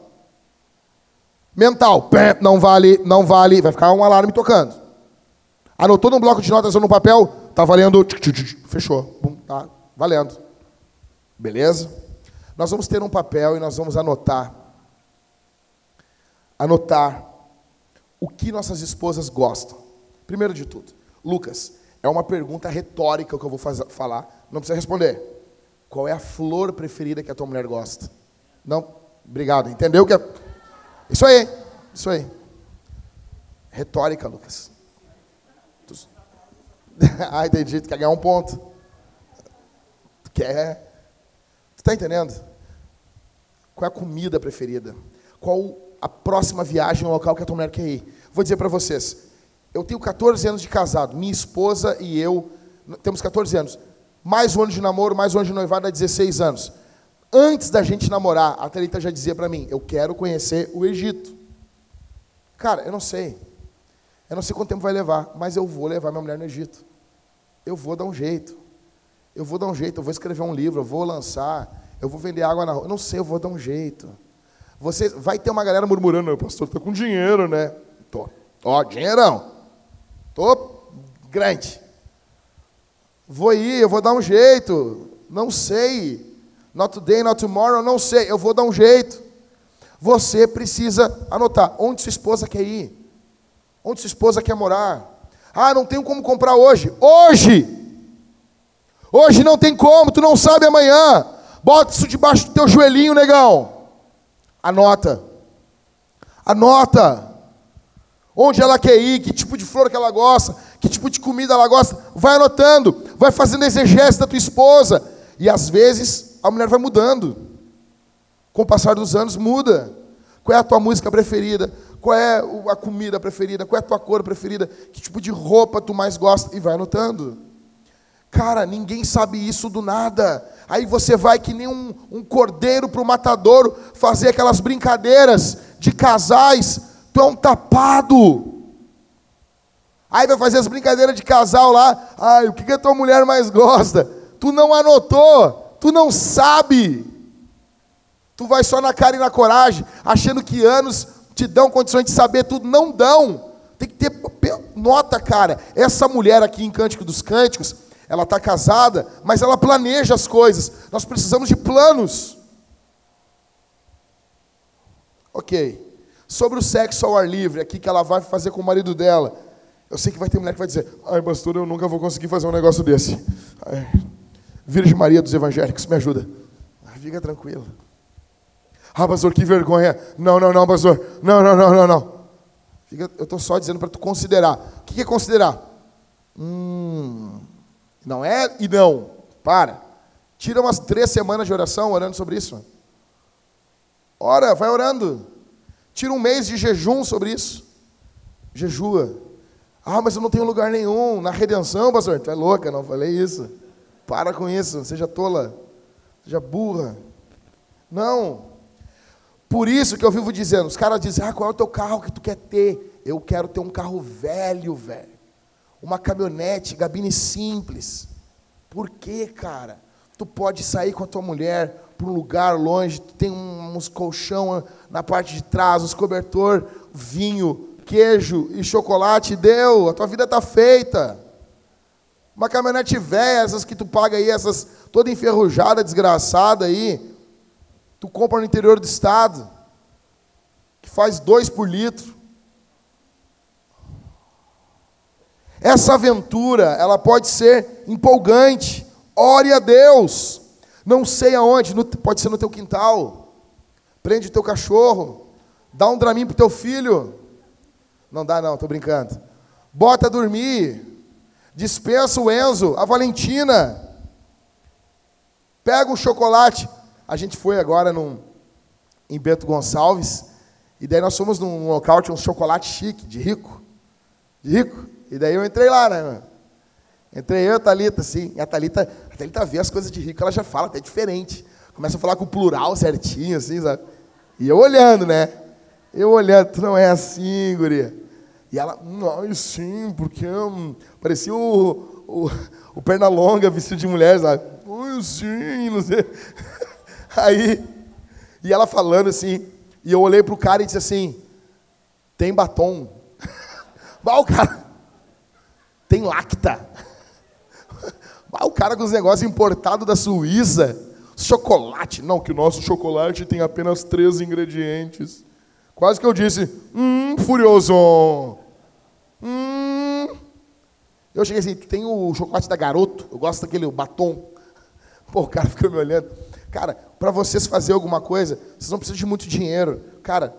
Mental, não vale, não vale. Vai ficar um alarme tocando. Anotou no bloco de notas ou no papel, tá valendo. Fechou. Tá valendo. Beleza? Nós vamos ter um papel e nós vamos anotar. Anotar o que nossas esposas gostam. Primeiro de tudo, Lucas, é uma pergunta retórica que eu vou fazer, falar. Não precisa responder. Qual é a flor preferida que a tua mulher gosta? Não? Obrigado. Entendeu que é? Isso aí. Isso aí. Retórica, Lucas. ah, entendi. Tu quer ganhar um ponto. Tu quer. Tu está entendendo? Qual é a comida preferida? Qual a próxima viagem, o local que a tua mulher quer ir? Vou dizer para vocês. Eu tenho 14 anos de casado. Minha esposa e eu temos 14 anos. Mais um ano de namoro, mais um ano de noivado, dá 16 anos. Antes da gente namorar, a Thalita já dizia para mim: Eu quero conhecer o Egito. Cara, eu não sei. Eu não sei quanto tempo vai levar, mas eu vou levar minha mulher no Egito. Eu vou dar um jeito. Eu vou dar um jeito, eu vou escrever um livro, eu vou lançar, eu vou vender água na rua. Eu não sei, eu vou dar um jeito. Você vai ter uma galera murmurando, o pastor está com dinheiro, né? Tô. Ó, dinheirão. Tô grande. Vou ir, eu vou dar um jeito. Não sei. Not today, not tomorrow, não sei. Eu vou dar um jeito. Você precisa anotar onde sua esposa quer ir. Onde sua esposa quer morar? Ah, não tenho como comprar hoje. Hoje! Hoje não tem como, tu não sabe amanhã. Bota isso debaixo do teu joelhinho, negão. Anota. Anota. Onde ela quer ir, que tipo de flor que ela gosta, que tipo de comida ela gosta. Vai anotando, vai fazendo exegese da tua esposa. E às vezes a mulher vai mudando. Com o passar dos anos, muda. Qual é a tua música preferida? Qual é a comida preferida? Qual é a tua cor preferida? Que tipo de roupa tu mais gosta? E vai anotando. Cara, ninguém sabe isso do nada. Aí você vai que nem um, um cordeiro para o matadouro fazer aquelas brincadeiras de casais. Tu é um tapado. Aí vai fazer as brincadeiras de casal lá. Ai, o que, que a tua mulher mais gosta? Tu não anotou. Tu não sabe. Tu vai só na cara e na coragem, achando que anos te dão condições de saber tudo. Não dão. Tem que ter nota, cara. Essa mulher aqui em Cântico dos Cânticos, ela está casada, mas ela planeja as coisas. Nós precisamos de planos. Ok. Sobre o sexo ao ar livre, aqui que ela vai fazer com o marido dela. Eu sei que vai ter mulher que vai dizer: Ai, pastor, eu nunca vou conseguir fazer um negócio desse. Ai, Virgem Maria dos Evangélicos, me ajuda. Fica tranquila. Ah, pastor, que vergonha. Não, não, não, pastor. Não, não, não, não, não. Fica, eu estou só dizendo para tu considerar. O que é considerar? Hum, não é e não. Para. Tira umas três semanas de oração orando sobre isso. Ora, vai orando. Tira um mês de jejum sobre isso. Jejua. Ah, mas eu não tenho lugar nenhum na redenção, pastor. Tu é louca, não falei isso. Para com isso, seja tola, seja burra. Não. Por isso que eu vivo dizendo, os caras dizem, ah, qual é o teu carro que tu quer ter? Eu quero ter um carro velho, velho. Uma caminhonete, gabine simples. Por quê, cara? Tu pode sair com a tua mulher para um lugar longe, tu tem uns colchão na parte de trás, uns cobertor, vinho, queijo e chocolate, deu, a tua vida está feita. Uma caminhonete velha, essas que tu paga aí, essas toda enferrujada, desgraçada aí, Tu compra no interior do estado, que faz dois por litro. Essa aventura, ela pode ser empolgante. Ore a Deus. Não sei aonde, no, pode ser no teu quintal. Prende o teu cachorro. Dá um draminho pro teu filho. Não dá não, tô brincando. Bota a dormir. Dispensa o Enzo, a Valentina. Pega um chocolate. A gente foi agora num, em Bento Gonçalves. E daí nós fomos num local, tinha um chocolate chique, de rico. De rico. E daí eu entrei lá, né? Entrei eu e a Thalita, assim. E a Thalita, a Thalita vê as coisas de rico, ela já fala, até diferente. Começa a falar com o plural certinho, assim, sabe? E eu olhando, né? Eu olhando, tu não é assim, guria. E ela, não, sim, porque hum, parecia o, o, o Pernalonga vestido de mulher, sabe? Ai, sim, não sei. Aí, e ela falando assim, e eu olhei pro cara e disse assim, tem batom. Bah, o cara, tem lacta. Bah, o cara com os negócios importados da Suíça. Chocolate. Não, que o nosso chocolate tem apenas três ingredientes. Quase que eu disse, hum, furioso. Hum. Eu cheguei assim, tem o chocolate da garoto, eu gosto daquele batom. Pô, o cara ficou me olhando. Cara, para vocês fazer alguma coisa, vocês não precisam de muito dinheiro. Cara,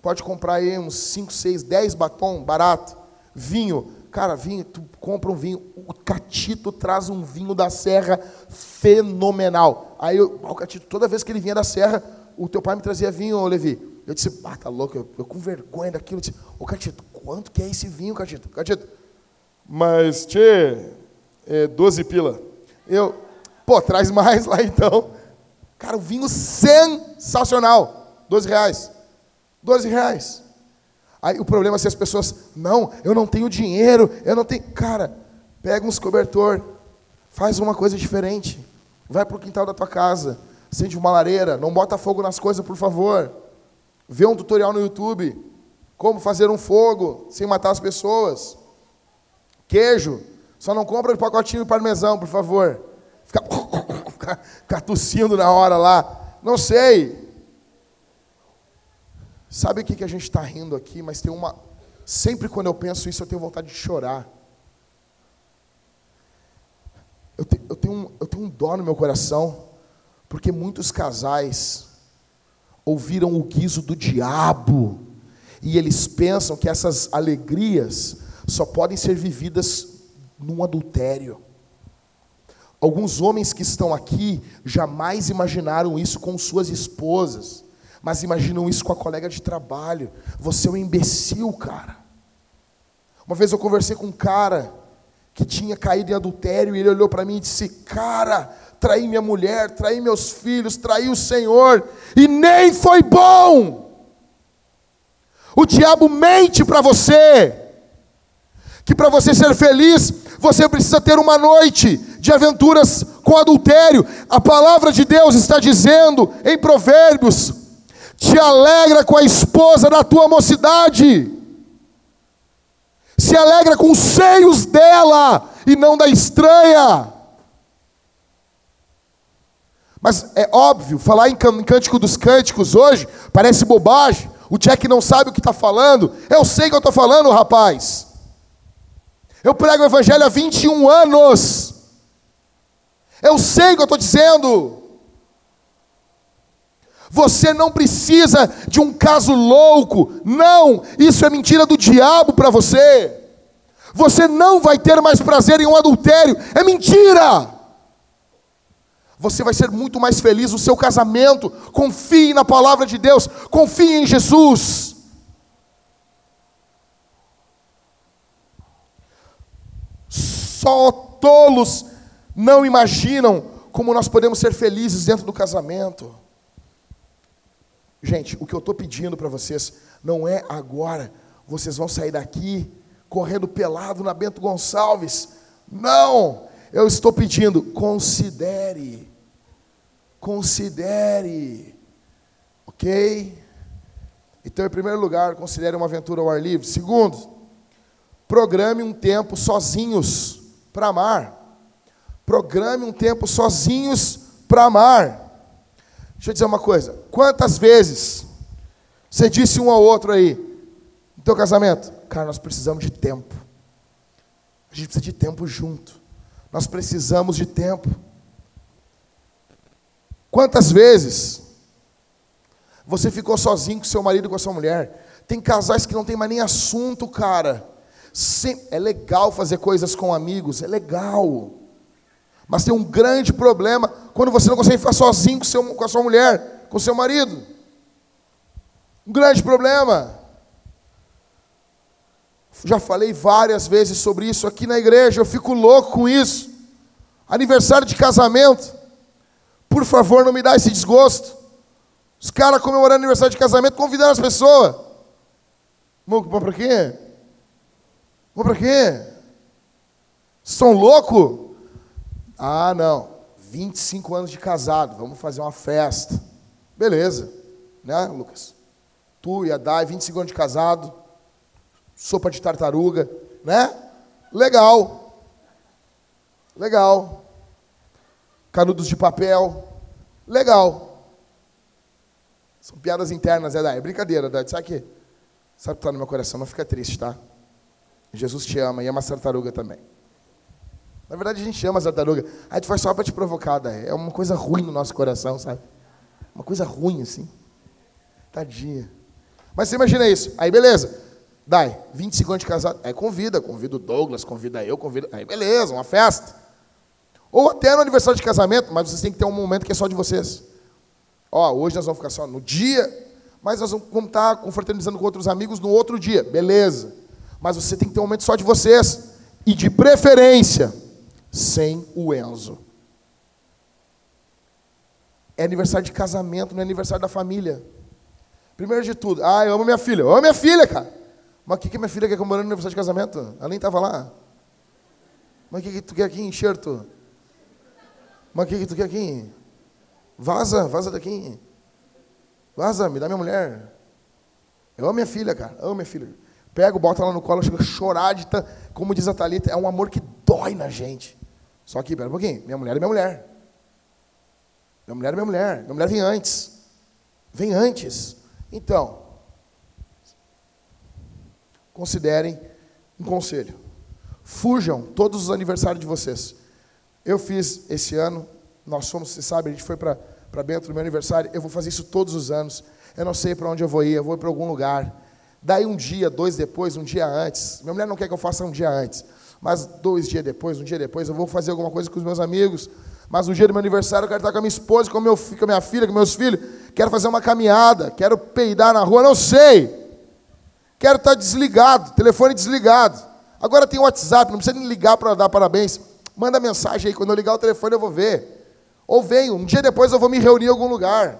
pode comprar aí uns 5, 6, 10 batom barato. Vinho, cara, vinho, tu compra um vinho. O Catito traz um vinho da Serra fenomenal. Aí eu, o Catito, toda vez que ele vinha da Serra, o teu pai me trazia vinho, Levi. Eu disse, ah, tá louco, eu, eu com vergonha daquilo. Eu disse, ô Catito, quanto que é esse vinho, Catito? Catito, mas, tchê, é 12 pila. Eu, pô, traz mais lá então. Cara, o vinho sensacional. 12 reais. 12 reais. Aí o problema é se as pessoas, não, eu não tenho dinheiro, eu não tenho. Cara, pega uns cobertor, faz uma coisa diferente. Vai para o quintal da tua casa, acende uma lareira, não bota fogo nas coisas, por favor. Vê um tutorial no YouTube, como fazer um fogo sem matar as pessoas. Queijo, só não compra de pacotinho de parmesão, por favor. Fica, fica, tossindo na hora lá. Não sei. Sabe o que, que a gente está rindo aqui? Mas tem uma. Sempre quando eu penso isso, eu tenho vontade de chorar. Eu, te, eu, tenho, um, eu tenho um dó no meu coração, porque muitos casais ouviram o guizo do diabo, e eles pensam que essas alegrias só podem ser vividas num adultério. Alguns homens que estão aqui jamais imaginaram isso com suas esposas mas imaginam isso com a colega de trabalho. Você é um imbecil, cara. Uma vez eu conversei com um cara que tinha caído em adultério e ele olhou para mim e disse: Cara, traí minha mulher, traí meus filhos, traí o Senhor e nem foi bom. O diabo mente para você. Que para você ser feliz, você precisa ter uma noite de aventuras com adultério. A palavra de Deus está dizendo em Provérbios te alegra com a esposa da tua mocidade, se alegra com os seios dela e não da estranha. Mas é óbvio, falar em Cântico dos Cânticos hoje parece bobagem. O Jack não sabe o que está falando. Eu sei que eu estou falando, rapaz. Eu prego o Evangelho há 21 anos. Eu sei o que eu estou dizendo. Você não precisa de um caso louco. Não, isso é mentira do diabo para você. Você não vai ter mais prazer em um adultério. É mentira. Você vai ser muito mais feliz no seu casamento. Confie na palavra de Deus. Confie em Jesus. Só tolos não imaginam como nós podemos ser felizes dentro do casamento. Gente, o que eu estou pedindo para vocês não é agora, vocês vão sair daqui correndo pelado na Bento Gonçalves. Não! Eu estou pedindo, considere. Considere. Ok? Então, em primeiro lugar, considere uma aventura ao ar livre. Segundo, programe um tempo sozinhos para amar. Programe um tempo sozinhos para amar. Deixa eu dizer uma coisa. Quantas vezes você disse um ao outro aí, no teu casamento, cara, nós precisamos de tempo. A gente precisa de tempo junto. Nós precisamos de tempo. Quantas vezes você ficou sozinho com seu marido e com a sua mulher? Tem casais que não tem mais nem assunto, cara. É legal fazer coisas com amigos, é legal. Mas tem um grande problema quando você não consegue ficar sozinho com, seu, com a sua mulher, com seu marido. Um grande problema. Já falei várias vezes sobre isso aqui na igreja, eu fico louco com isso. Aniversário de casamento. Por favor, não me dá esse desgosto. Os caras comemorando aniversário de casamento, convidando as pessoas. Vamos para quê? Vamos para quê? São loucos? Ah, não. 25 anos de casado, vamos fazer uma festa. Beleza, né, Lucas? Tu e a Dai, 25 anos de casado, sopa de tartaruga, né? Legal. Legal. Canudos de papel. Legal. São piadas internas, é Dai. É brincadeira, Dai. Sabe que? Sabe que está no meu coração, não fica triste, tá? Jesus te ama e ama a tartaruga também. Na verdade, a gente ama as tartarugas. A gente faz só para te provocar, daí. É uma coisa ruim no nosso coração, sabe? Uma coisa ruim, assim. Tadinha. Mas você imagina isso. Aí, beleza. Dai, 25 anos de casado. Aí convida, convida o Douglas, convida eu, convida. Aí, beleza, uma festa. Ou até no aniversário de casamento, mas vocês têm que ter um momento que é só de vocês. Ó, hoje nós vamos ficar só no dia, mas nós vamos estar confraternizando com outros amigos no outro dia. Beleza. Mas você tem que ter um momento só de vocês. E de preferência, sem o Enzo. É aniversário de casamento, não é aniversário da família. Primeiro de tudo, ah, eu amo minha filha. Eu amo minha filha, cara. Mas o que, que minha filha quer comemorando no aniversário de casamento? Ela nem estava lá. Mas o que, que tu quer aqui, enxerto? Mas o que, que tu quer aqui? Vaza, vaza daqui. Vaza, me dá minha mulher. Eu amo minha filha, cara. Eu amo minha filha. Pego, bota ela no colo, chega a chorar de. Como diz a Thalita, é um amor que dói na gente. Só que, pera um pouquinho, minha mulher é minha mulher. Minha mulher é minha mulher. Minha mulher vem antes. Vem antes. Então, considerem um conselho. Fujam todos os aniversários de vocês. Eu fiz esse ano, nós fomos, você sabe, a gente foi para Bento no meu aniversário. Eu vou fazer isso todos os anos. Eu não sei para onde eu vou ir, eu vou para algum lugar. Daí um dia, dois depois, um dia antes. Minha mulher não quer que eu faça um dia antes. Mas dois dias depois, um dia depois, eu vou fazer alguma coisa com os meus amigos. Mas no dia do meu aniversário eu quero estar com a minha esposa, com, meu, com a minha filha, com meus filhos. Quero fazer uma caminhada, quero peidar na rua, não sei. Quero estar desligado, telefone desligado. Agora tem WhatsApp, não precisa nem ligar para dar parabéns. Manda mensagem aí, quando eu ligar o telefone eu vou ver. Ou venho, um dia depois eu vou me reunir em algum lugar.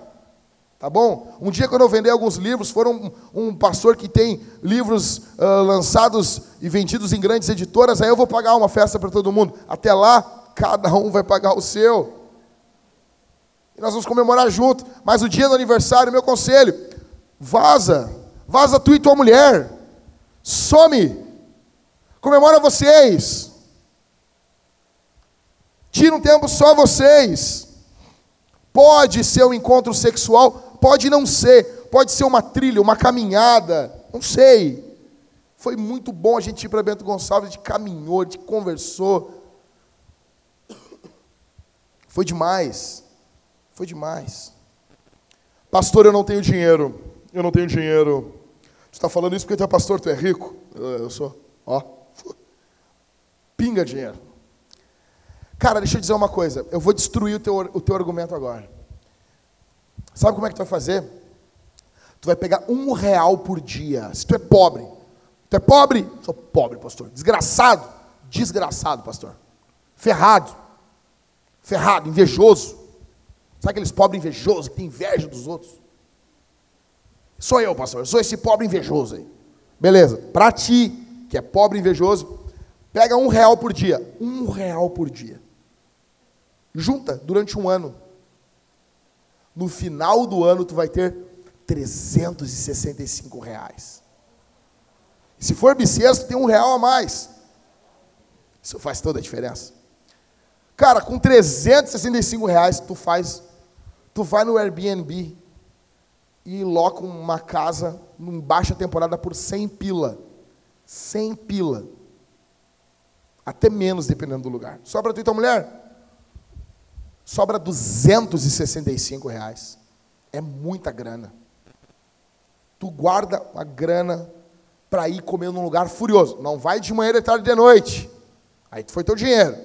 Tá bom? Um dia, quando eu vender alguns livros, for um, um pastor que tem livros uh, lançados e vendidos em grandes editoras, aí eu vou pagar uma festa para todo mundo. Até lá, cada um vai pagar o seu. E nós vamos comemorar junto. Mas o dia do aniversário, meu conselho, vaza. Vaza tu e tua mulher. Some. Comemora vocês. Tira um tempo só vocês. Pode ser um encontro sexual Pode não ser, pode ser uma trilha, uma caminhada, não sei. Foi muito bom a gente ir para Bento Gonçalves, a gente caminhou, a gente conversou. Foi demais. Foi demais. Pastor, eu não tenho dinheiro. Eu não tenho dinheiro. Você está falando isso porque tu é pastor, tu é rico? Eu sou. Ó. Pinga dinheiro. Cara, deixa eu dizer uma coisa. Eu vou destruir o teu, o teu argumento agora. Sabe como é que tu vai fazer? Tu vai pegar um real por dia. Se tu é pobre, tu é pobre? Sou pobre, pastor. Desgraçado, desgraçado, pastor. Ferrado, ferrado, invejoso. Sabe aqueles pobres invejosos que tem inveja dos outros? Sou eu, pastor. Eu sou esse pobre invejoso aí. Beleza. Para ti, que é pobre invejoso, pega um real por dia. Um real por dia. Junta durante um ano no final do ano tu vai ter 365 reais. Se for bissexto, tem um real a mais. Isso faz toda a diferença. Cara, com 365 reais, tu faz, tu vai no Airbnb e loca uma casa num baixa temporada por 100 pila. 100 pila. Até menos, dependendo do lugar. Só para tu e tua mulher? Sobra 265 reais. É muita grana. Tu guarda a grana para ir comer num lugar furioso. Não vai de manhã, de tarde, de noite. Aí tu foi teu dinheiro.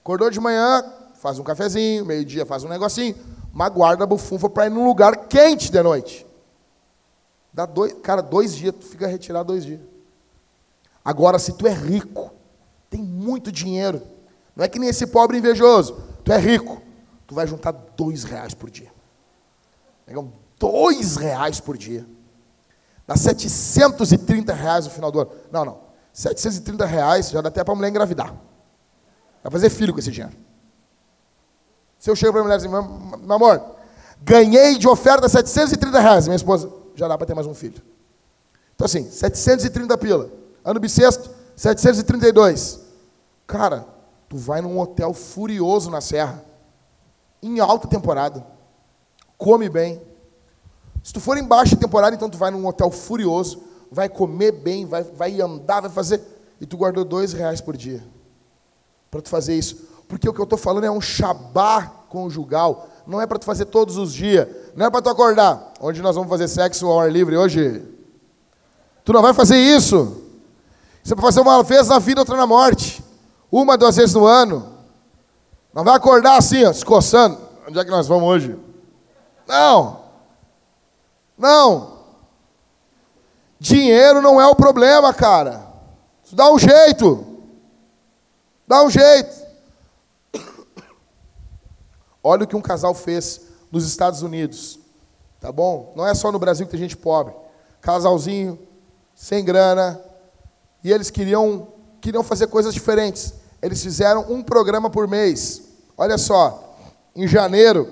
Acordou de manhã, faz um cafezinho, meio-dia faz um negocinho, mas guarda a bufunfa para ir num lugar quente de noite. Dá dois, cara, dois dias, tu fica retirado dois dias. Agora, se tu é rico, tem muito dinheiro, não é que nem esse pobre invejoso, tu é rico, tu vai juntar dois reais por dia. Pegam dois reais por dia. Dá 730 reais no final do ano. Não, não. 730 reais já dá até para mulher engravidar. Vai fazer filho com esse dinheiro. Se eu chego para a mulher e assim, meu amor, ganhei de oferta 730 reais. Minha esposa, já dá para ter mais um filho. Então assim, 730 pila. Ano bissexto, 732. Cara, tu vai num hotel furioso na serra, em alta temporada, come bem. Se tu for em baixa temporada, então tu vai num hotel furioso, vai comer bem, vai, vai andar, vai fazer. E tu guardou dois reais por dia para tu fazer isso. Porque o que eu estou falando é um shabá conjugal. Não é para tu fazer todos os dias. Não é para tu acordar. Onde nós vamos fazer sexo ao ar livre hoje? Tu não vai fazer isso. Isso é para fazer uma vez na vida, outra na morte. Uma, duas vezes no ano. Não vai acordar assim, ó, se coçando. Onde é que nós vamos hoje? Não. Não. Dinheiro não é o problema, cara. Dá um jeito. Dá um jeito. Olha o que um casal fez nos Estados Unidos. Tá bom? Não é só no Brasil que tem gente pobre. Casalzinho, sem grana. E eles queriam, queriam fazer coisas diferentes. Eles fizeram um programa por mês. Olha só. Em janeiro,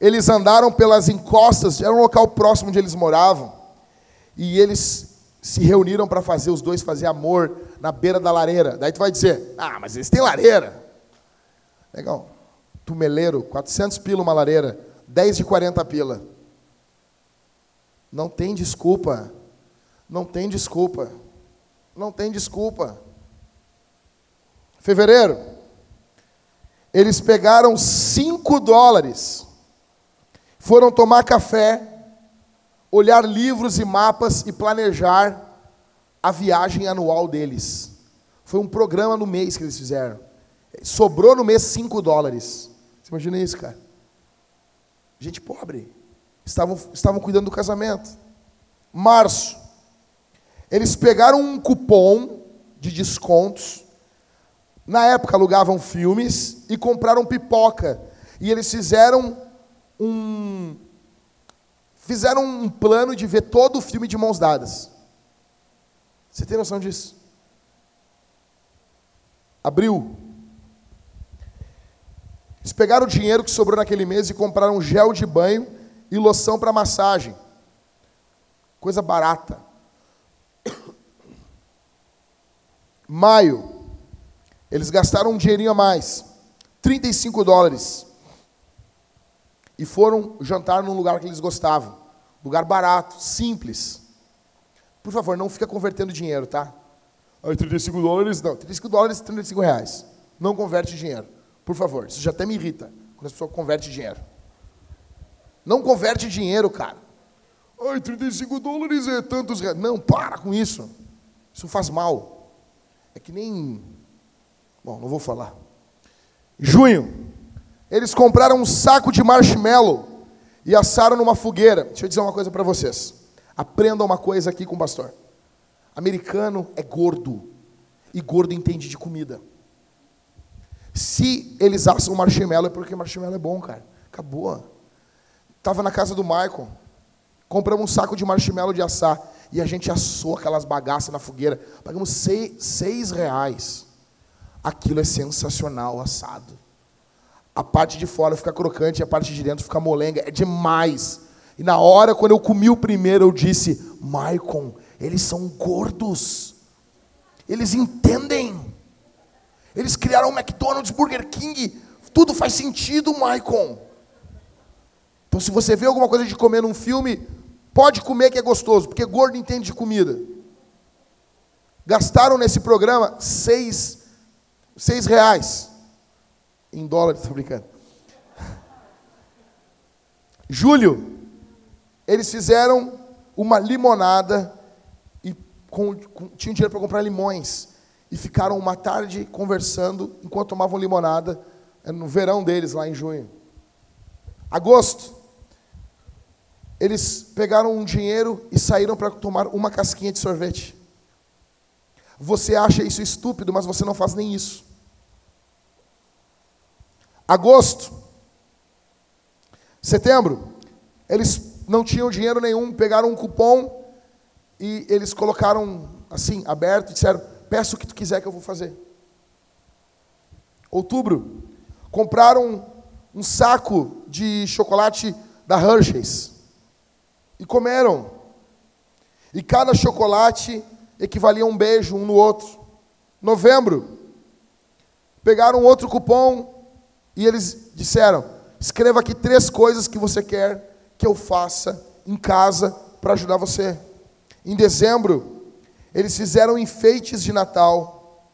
eles andaram pelas encostas, era um local próximo onde eles moravam. E eles se reuniram para fazer, os dois fazer amor na beira da lareira. Daí tu vai dizer, ah, mas eles têm lareira. Legal. Tumeleiro, 400 pila uma lareira, 10 de 40 pila. Não tem desculpa. Não tem desculpa. Não tem desculpa. Fevereiro, eles pegaram 5 dólares, foram tomar café, olhar livros e mapas e planejar a viagem anual deles. Foi um programa no mês que eles fizeram. Sobrou no mês 5 dólares. Você imagina isso, cara? Gente pobre. Estavam, estavam cuidando do casamento. Março. Eles pegaram um cupom de descontos. Na época alugavam filmes e compraram pipoca. E eles fizeram um, fizeram um plano de ver todo o filme de mãos dadas. Você tem noção disso? Abril. Eles pegaram o dinheiro que sobrou naquele mês e compraram gel de banho e loção para massagem. Coisa barata. Maio. Eles gastaram um dinheirinho a mais. 35 dólares e foram jantar num lugar que eles gostavam. Lugar barato, simples. Por favor, não fica convertendo dinheiro, tá? Ai, 35 dólares? Não, 35 dólares, 35 reais. Não converte dinheiro. Por favor, isso já até me irrita quando a pessoa converte dinheiro. Não converte dinheiro, cara. Ai, 35 dólares é tantos reais. Não, para com isso. Isso faz mal. É que nem. Bom, não vou falar. Junho, eles compraram um saco de marshmallow e assaram numa fogueira. Deixa eu dizer uma coisa para vocês. Aprendam uma coisa aqui com o pastor. Americano é gordo. E gordo entende de comida. Se eles assam marshmallow, é porque marshmallow é bom, cara. Acabou. Estava na casa do Michael. Compramos um saco de marshmallow de assar. E a gente assou aquelas bagaças na fogueira. Pagamos seis, seis reais. Aquilo é sensacional assado. A parte de fora fica crocante, a parte de dentro fica molenga. É demais. E na hora, quando eu comi o primeiro, eu disse: Maicon, eles são gordos. Eles entendem. Eles criaram o McDonald's, Burger King. Tudo faz sentido, Maicon. Então, se você vê alguma coisa de comer num filme, pode comer que é gostoso, porque gordo entende de comida. Gastaram nesse programa seis, seis reais em dólares, estou brincando. Julho, eles fizeram uma limonada e com, com, tinham dinheiro para comprar limões. E ficaram uma tarde conversando enquanto tomavam limonada, no verão deles, lá em junho. Agosto, eles pegaram um dinheiro e saíram para tomar uma casquinha de sorvete. Você acha isso estúpido, mas você não faz nem isso. Agosto, setembro, eles não tinham dinheiro nenhum, pegaram um cupom e eles colocaram assim, aberto, e disseram: Peça o que tu quiser que eu vou fazer. Outubro, compraram um saco de chocolate da Hershey's e comeram. E cada chocolate equivalia a um beijo um no outro. Novembro, pegaram outro cupom e eles disseram: escreva aqui três coisas que você quer que eu faça em casa para ajudar você. Em dezembro, eles fizeram enfeites de Natal,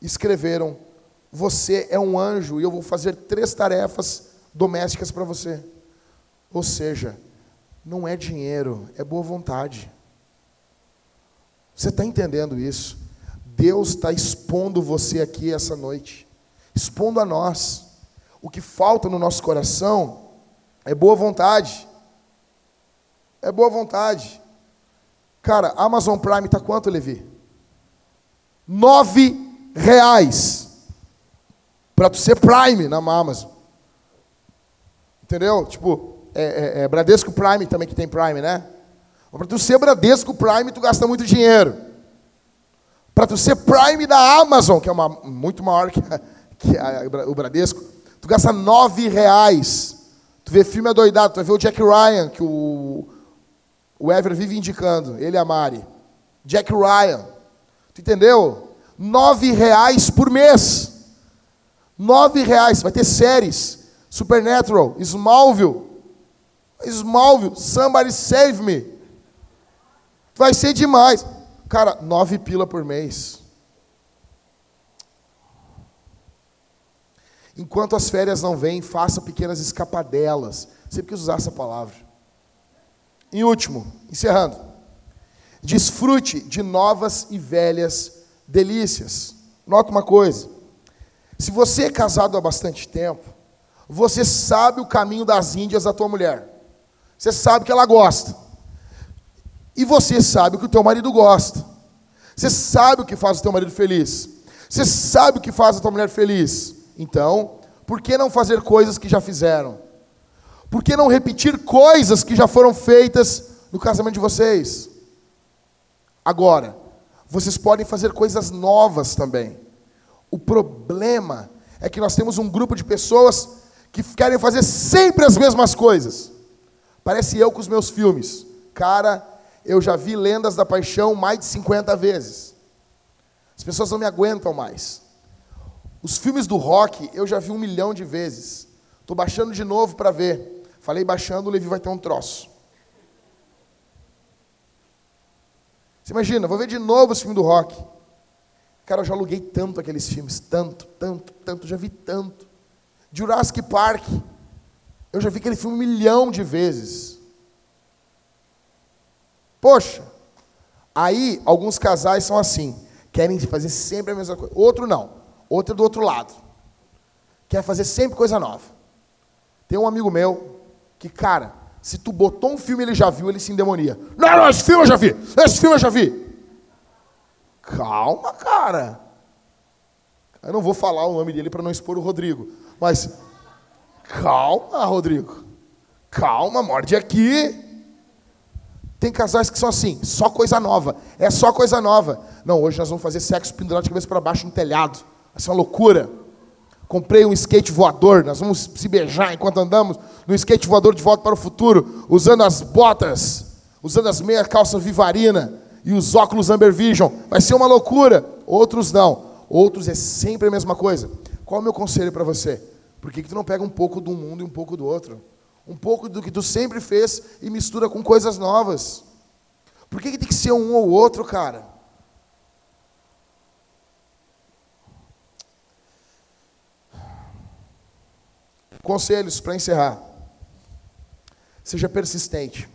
escreveram: Você é um anjo e eu vou fazer três tarefas domésticas para você. Ou seja, não é dinheiro, é boa vontade. Você está entendendo isso? Deus está expondo você aqui essa noite, expondo a nós. O que falta no nosso coração é boa vontade. É boa vontade. Cara, Amazon Prime está quanto, Levi? Nove reais. Para tu ser Prime na Amazon. Entendeu? Tipo, é, é, é, Bradesco Prime também que tem Prime, né? Para tu ser Bradesco Prime, tu gasta muito dinheiro. Para tu ser Prime da Amazon, que é uma, muito maior que, a, que a, o Bradesco, tu gasta nove reais. Tu vê filme adoidado, tu vai ver o Jack Ryan, que o, o Ever vive indicando, ele e a Mari. Jack Ryan. Tu entendeu? Nove reais por mês. Nove reais. Vai ter séries. Supernatural, Smallville. Smallville, Somebody Save Me. Vai ser demais. Cara, nove pila por mês. Enquanto as férias não vêm, faça pequenas escapadelas. Sempre quis usar essa palavra. Em último, encerrando. Desfrute de novas e velhas delícias. Nota uma coisa. Se você é casado há bastante tempo, você sabe o caminho das Índias da tua mulher. Você sabe que ela gosta. E você sabe o que o teu marido gosta. Você sabe o que faz o teu marido feliz. Você sabe o que faz a tua mulher feliz. Então, por que não fazer coisas que já fizeram? Por que não repetir coisas que já foram feitas no casamento de vocês? Agora, vocês podem fazer coisas novas também. O problema é que nós temos um grupo de pessoas que querem fazer sempre as mesmas coisas. Parece eu com os meus filmes. Cara, eu já vi Lendas da Paixão mais de 50 vezes. As pessoas não me aguentam mais. Os filmes do rock eu já vi um milhão de vezes. Estou baixando de novo para ver. Falei baixando, o Levi vai ter um troço. Você imagina, vou ver de novo os filmes do rock. Cara, eu já aluguei tanto aqueles filmes, tanto, tanto, tanto, já vi tanto. Jurassic Park. Eu já vi aquele filme um milhão de vezes. Poxa, aí alguns casais são assim, querem fazer sempre a mesma coisa. Outro não, outro é do outro lado. Quer fazer sempre coisa nova. Tem um amigo meu que, cara, se tu botou um filme ele já viu, ele se endemonia. Não, não, esse filme eu já vi, esse filme eu já vi. Calma, cara. Eu não vou falar o nome dele para não expor o Rodrigo. Mas, calma, Rodrigo. Calma, morde aqui. Tem casais que são assim, só coisa nova. É só coisa nova. Não, hoje nós vamos fazer sexo pendurado de cabeça para baixo no telhado. Vai ser uma loucura. Comprei um skate voador. Nós vamos se beijar enquanto andamos no skate voador de volta para o futuro, usando as botas, usando as meias calças Vivarina e os óculos Amber Vision. Vai ser uma loucura. Outros não. Outros é sempre a mesma coisa. Qual é o meu conselho para você? Por que, que tu não pega um pouco de um mundo e um pouco do outro? Um pouco do que tu sempre fez e mistura com coisas novas. Por que, que tem que ser um ou outro, cara? Conselhos para encerrar. Seja persistente.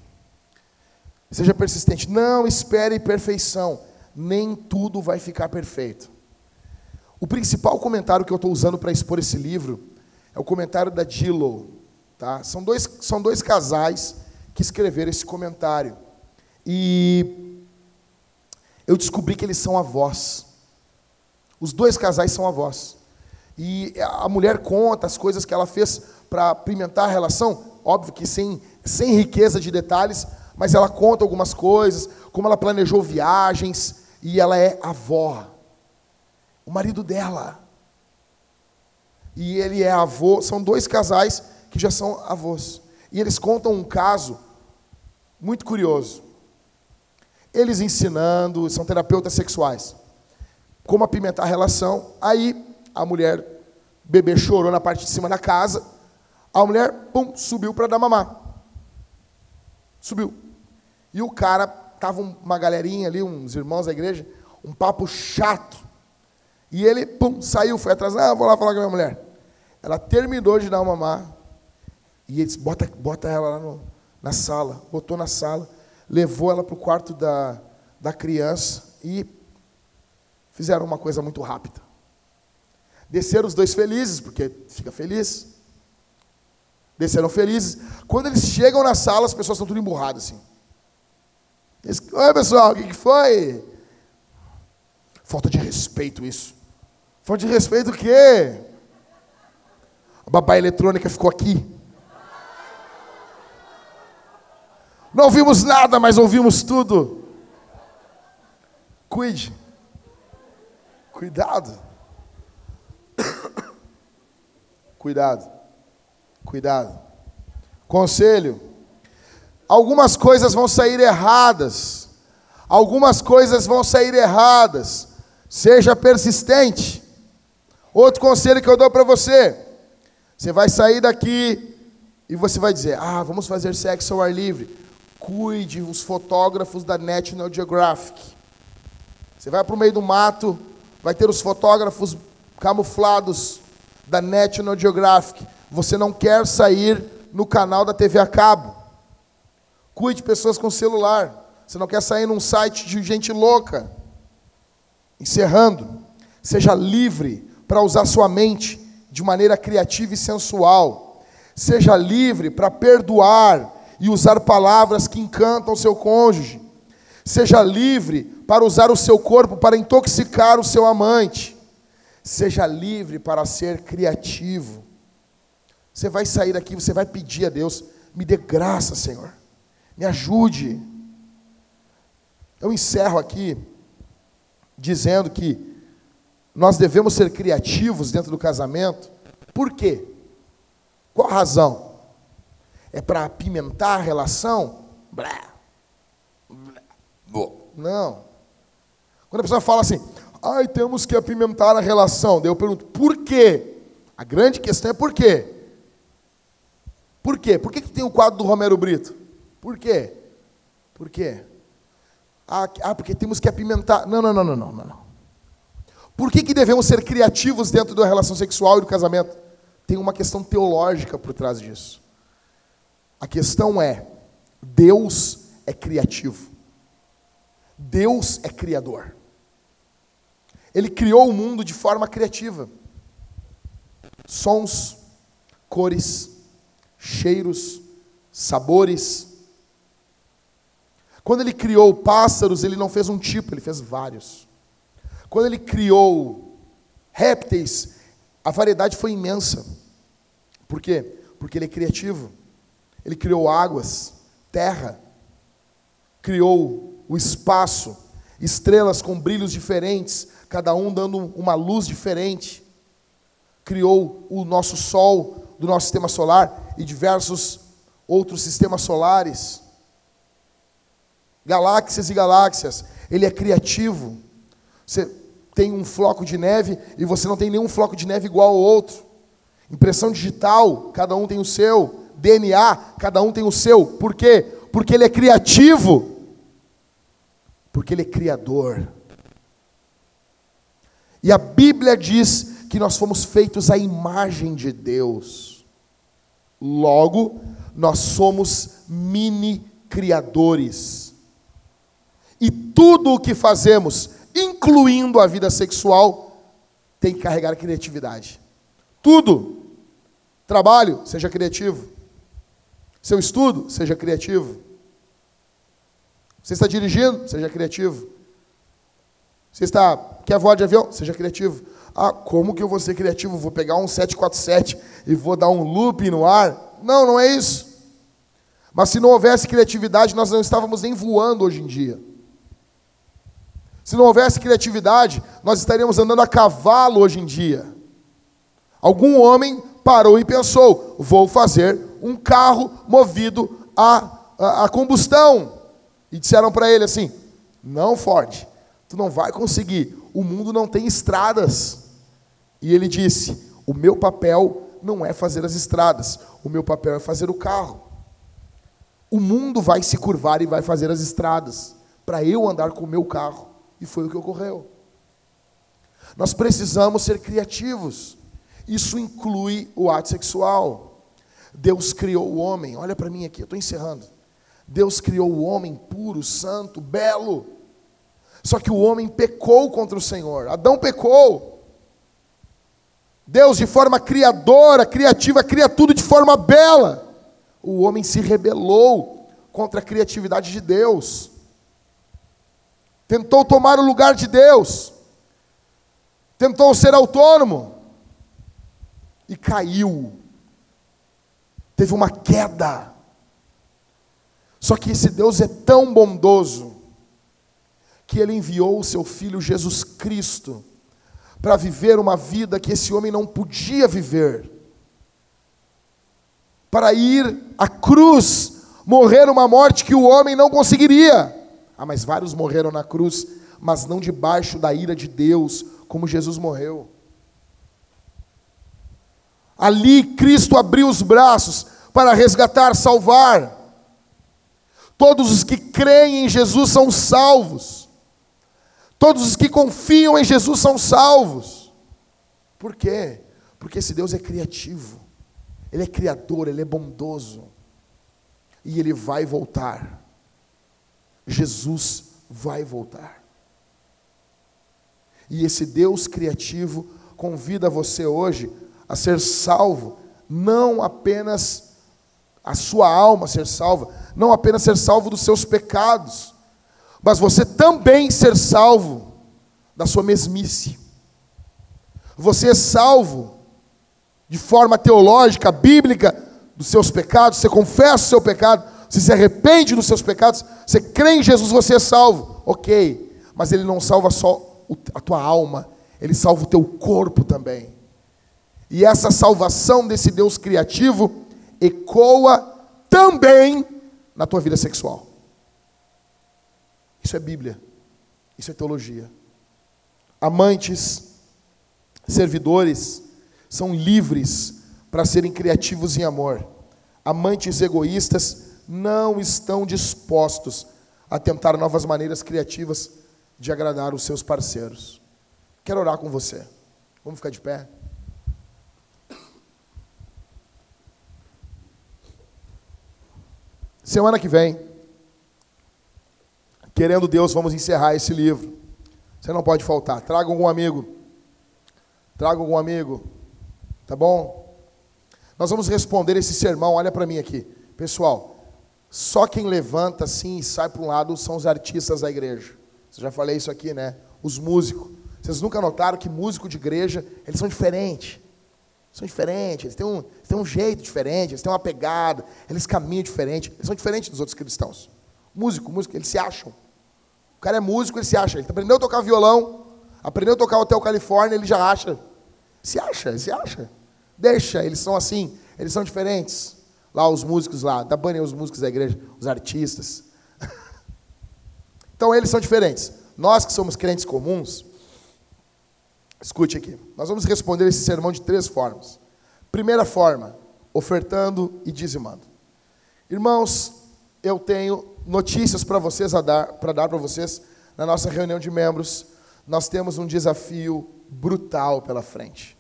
Seja persistente. Não espere perfeição. Nem tudo vai ficar perfeito. O principal comentário que eu estou usando para expor esse livro é o comentário da Dillow. Tá? São, dois, são dois casais que escreveram esse comentário. E eu descobri que eles são avós. Os dois casais são avós. E a mulher conta as coisas que ela fez para pimentar a relação, óbvio que sem, sem riqueza de detalhes, mas ela conta algumas coisas, como ela planejou viagens, e ela é avó. O marido dela. E ele é avô, são dois casais que já são avós. E eles contam um caso muito curioso. Eles ensinando, são terapeutas sexuais, como apimentar a relação. Aí a mulher, bebê chorou na parte de cima da casa. A mulher, pum, subiu para dar mamar. Subiu. E o cara, tava uma galerinha ali, uns irmãos da igreja, um papo chato. E ele, pum, saiu, foi atrás. Ah, vou lá falar com a minha mulher. Ela terminou de dar mamar. E ele disse, bota, bota ela lá no, na sala. Botou na sala. Levou ela para o quarto da, da criança. E fizeram uma coisa muito rápida. Desceram os dois felizes, porque fica feliz. Desceram felizes. Quando eles chegam na sala, as pessoas estão tudo emburradas assim. Eles, Oi, pessoal, o que, que foi? Falta de respeito isso. Falta de respeito o quê? A babá eletrônica ficou aqui. Não ouvimos nada, mas ouvimos tudo. Cuide. Cuidado. Cuidado. Cuidado. Conselho. Algumas coisas vão sair erradas. Algumas coisas vão sair erradas. Seja persistente. Outro conselho que eu dou para você. Você vai sair daqui e você vai dizer: "Ah, vamos fazer sexo ao ar livre". Cuide os fotógrafos da National Geographic. Você vai para o meio do mato, vai ter os fotógrafos camuflados da National Geographic. Você não quer sair no canal da TV a cabo. Cuide de pessoas com celular. Você não quer sair num site de gente louca. Encerrando, seja livre para usar sua mente de maneira criativa e sensual. Seja livre para perdoar e usar palavras que encantam o seu cônjuge. Seja livre para usar o seu corpo para intoxicar o seu amante. Seja livre para ser criativo. Você vai sair daqui, você vai pedir a Deus: me dê graça, Senhor. Me ajude. Eu encerro aqui dizendo que nós devemos ser criativos dentro do casamento. Por quê? Qual a razão? É para apimentar a relação? Blá. Blá. Não. Quando a pessoa fala assim, ai, temos que apimentar a relação, daí eu pergunto, por quê? A grande questão é por quê? Por quê? Por que, que tem o quadro do Romero Brito? Por quê? Por quê? Ah, ah, porque temos que apimentar. Não, não, não, não, não, não. Por que, que devemos ser criativos dentro da relação sexual e do casamento? Tem uma questão teológica por trás disso. A questão é: Deus é criativo. Deus é criador. Ele criou o mundo de forma criativa. Sons, cores, cheiros, sabores. Quando ele criou pássaros, ele não fez um tipo, ele fez vários. Quando ele criou répteis, a variedade foi imensa. Por quê? Porque ele é criativo. Ele criou águas, terra, criou o espaço, estrelas com brilhos diferentes, cada um dando uma luz diferente. Criou o nosso sol do nosso sistema solar e diversos outros sistemas solares. Galáxias e galáxias. Ele é criativo. Você tem um floco de neve e você não tem nenhum floco de neve igual ao outro. Impressão digital, cada um tem o seu. DNA, cada um tem o seu. Por quê? Porque ele é criativo. Porque ele é criador. E a Bíblia diz que nós fomos feitos à imagem de Deus. Logo, nós somos mini criadores. E tudo o que fazemos, incluindo a vida sexual, tem que carregar criatividade. Tudo. Trabalho, seja criativo. Seu estudo, seja criativo. Você está dirigindo, seja criativo. Você está quer voar de avião, seja criativo. Ah, como que eu vou ser criativo? Vou pegar um 747 e vou dar um loop no ar? Não, não é isso. Mas se não houvesse criatividade, nós não estávamos nem voando hoje em dia. Se não houvesse criatividade, nós estaríamos andando a cavalo hoje em dia. Algum homem parou e pensou: vou fazer um carro movido a, a, a combustão. E disseram para ele assim: não, Ford, tu não vai conseguir, o mundo não tem estradas. E ele disse: o meu papel não é fazer as estradas, o meu papel é fazer o carro. O mundo vai se curvar e vai fazer as estradas para eu andar com o meu carro. E foi o que ocorreu. Nós precisamos ser criativos. Isso inclui o ato sexual. Deus criou o homem. Olha para mim aqui, eu estou encerrando. Deus criou o homem puro, santo, belo. Só que o homem pecou contra o Senhor. Adão pecou. Deus, de forma criadora, criativa, cria tudo de forma bela o homem se rebelou contra a criatividade de Deus. Tentou tomar o lugar de Deus. Tentou ser autônomo. E caiu. Teve uma queda. Só que esse Deus é tão bondoso que ele enviou o seu filho Jesus Cristo para viver uma vida que esse homem não podia viver para ir à cruz, morrer uma morte que o homem não conseguiria. Ah, mas vários morreram na cruz, mas não debaixo da ira de Deus, como Jesus morreu. Ali Cristo abriu os braços para resgatar, salvar. Todos os que creem em Jesus são salvos. Todos os que confiam em Jesus são salvos. Por quê? Porque esse Deus é criativo. Ele é criador, ele é bondoso. E ele vai voltar. Jesus vai voltar. E esse Deus criativo convida você hoje a ser salvo, não apenas a sua alma ser salva, não apenas ser salvo dos seus pecados, mas você também ser salvo da sua mesmice. Você é salvo de forma teológica, bíblica, dos seus pecados, você confessa o seu pecado, você se arrepende dos seus pecados, você crê em Jesus, você é salvo. Ok, mas Ele não salva só a tua alma, Ele salva o teu corpo também. E essa salvação desse Deus criativo ecoa também na tua vida sexual. Isso é Bíblia, isso é teologia. Amantes, servidores, são livres para serem criativos em amor. Amantes egoístas não estão dispostos a tentar novas maneiras criativas de agradar os seus parceiros. Quero orar com você. Vamos ficar de pé? Semana que vem, querendo Deus, vamos encerrar esse livro. Você não pode faltar. Traga algum amigo. Traga algum amigo. Tá bom? Nós vamos responder esse sermão, olha para mim aqui. Pessoal, só quem levanta assim e sai para um lado são os artistas da igreja. Você já falei isso aqui, né? Os músicos. Vocês nunca notaram que músico de igreja, eles são diferentes. São diferentes, eles têm, um, eles têm um jeito diferente, eles têm uma pegada, eles caminham diferente. Eles são diferentes dos outros cristãos. Músico, músico, eles se acham. O cara é músico, ele se acha. Ele aprendeu a tocar violão, aprendeu a tocar Hotel Califórnia, ele já acha. Se acha, se acha. Deixa, eles são assim, eles são diferentes. Lá os músicos lá, da banda os músicos da igreja, os artistas. então eles são diferentes. Nós que somos crentes comuns, escute aqui. Nós vamos responder esse sermão de três formas. Primeira forma, ofertando e dizimando. Irmãos, eu tenho notícias para vocês a dar, para dar para vocês na nossa reunião de membros. Nós temos um desafio brutal pela frente.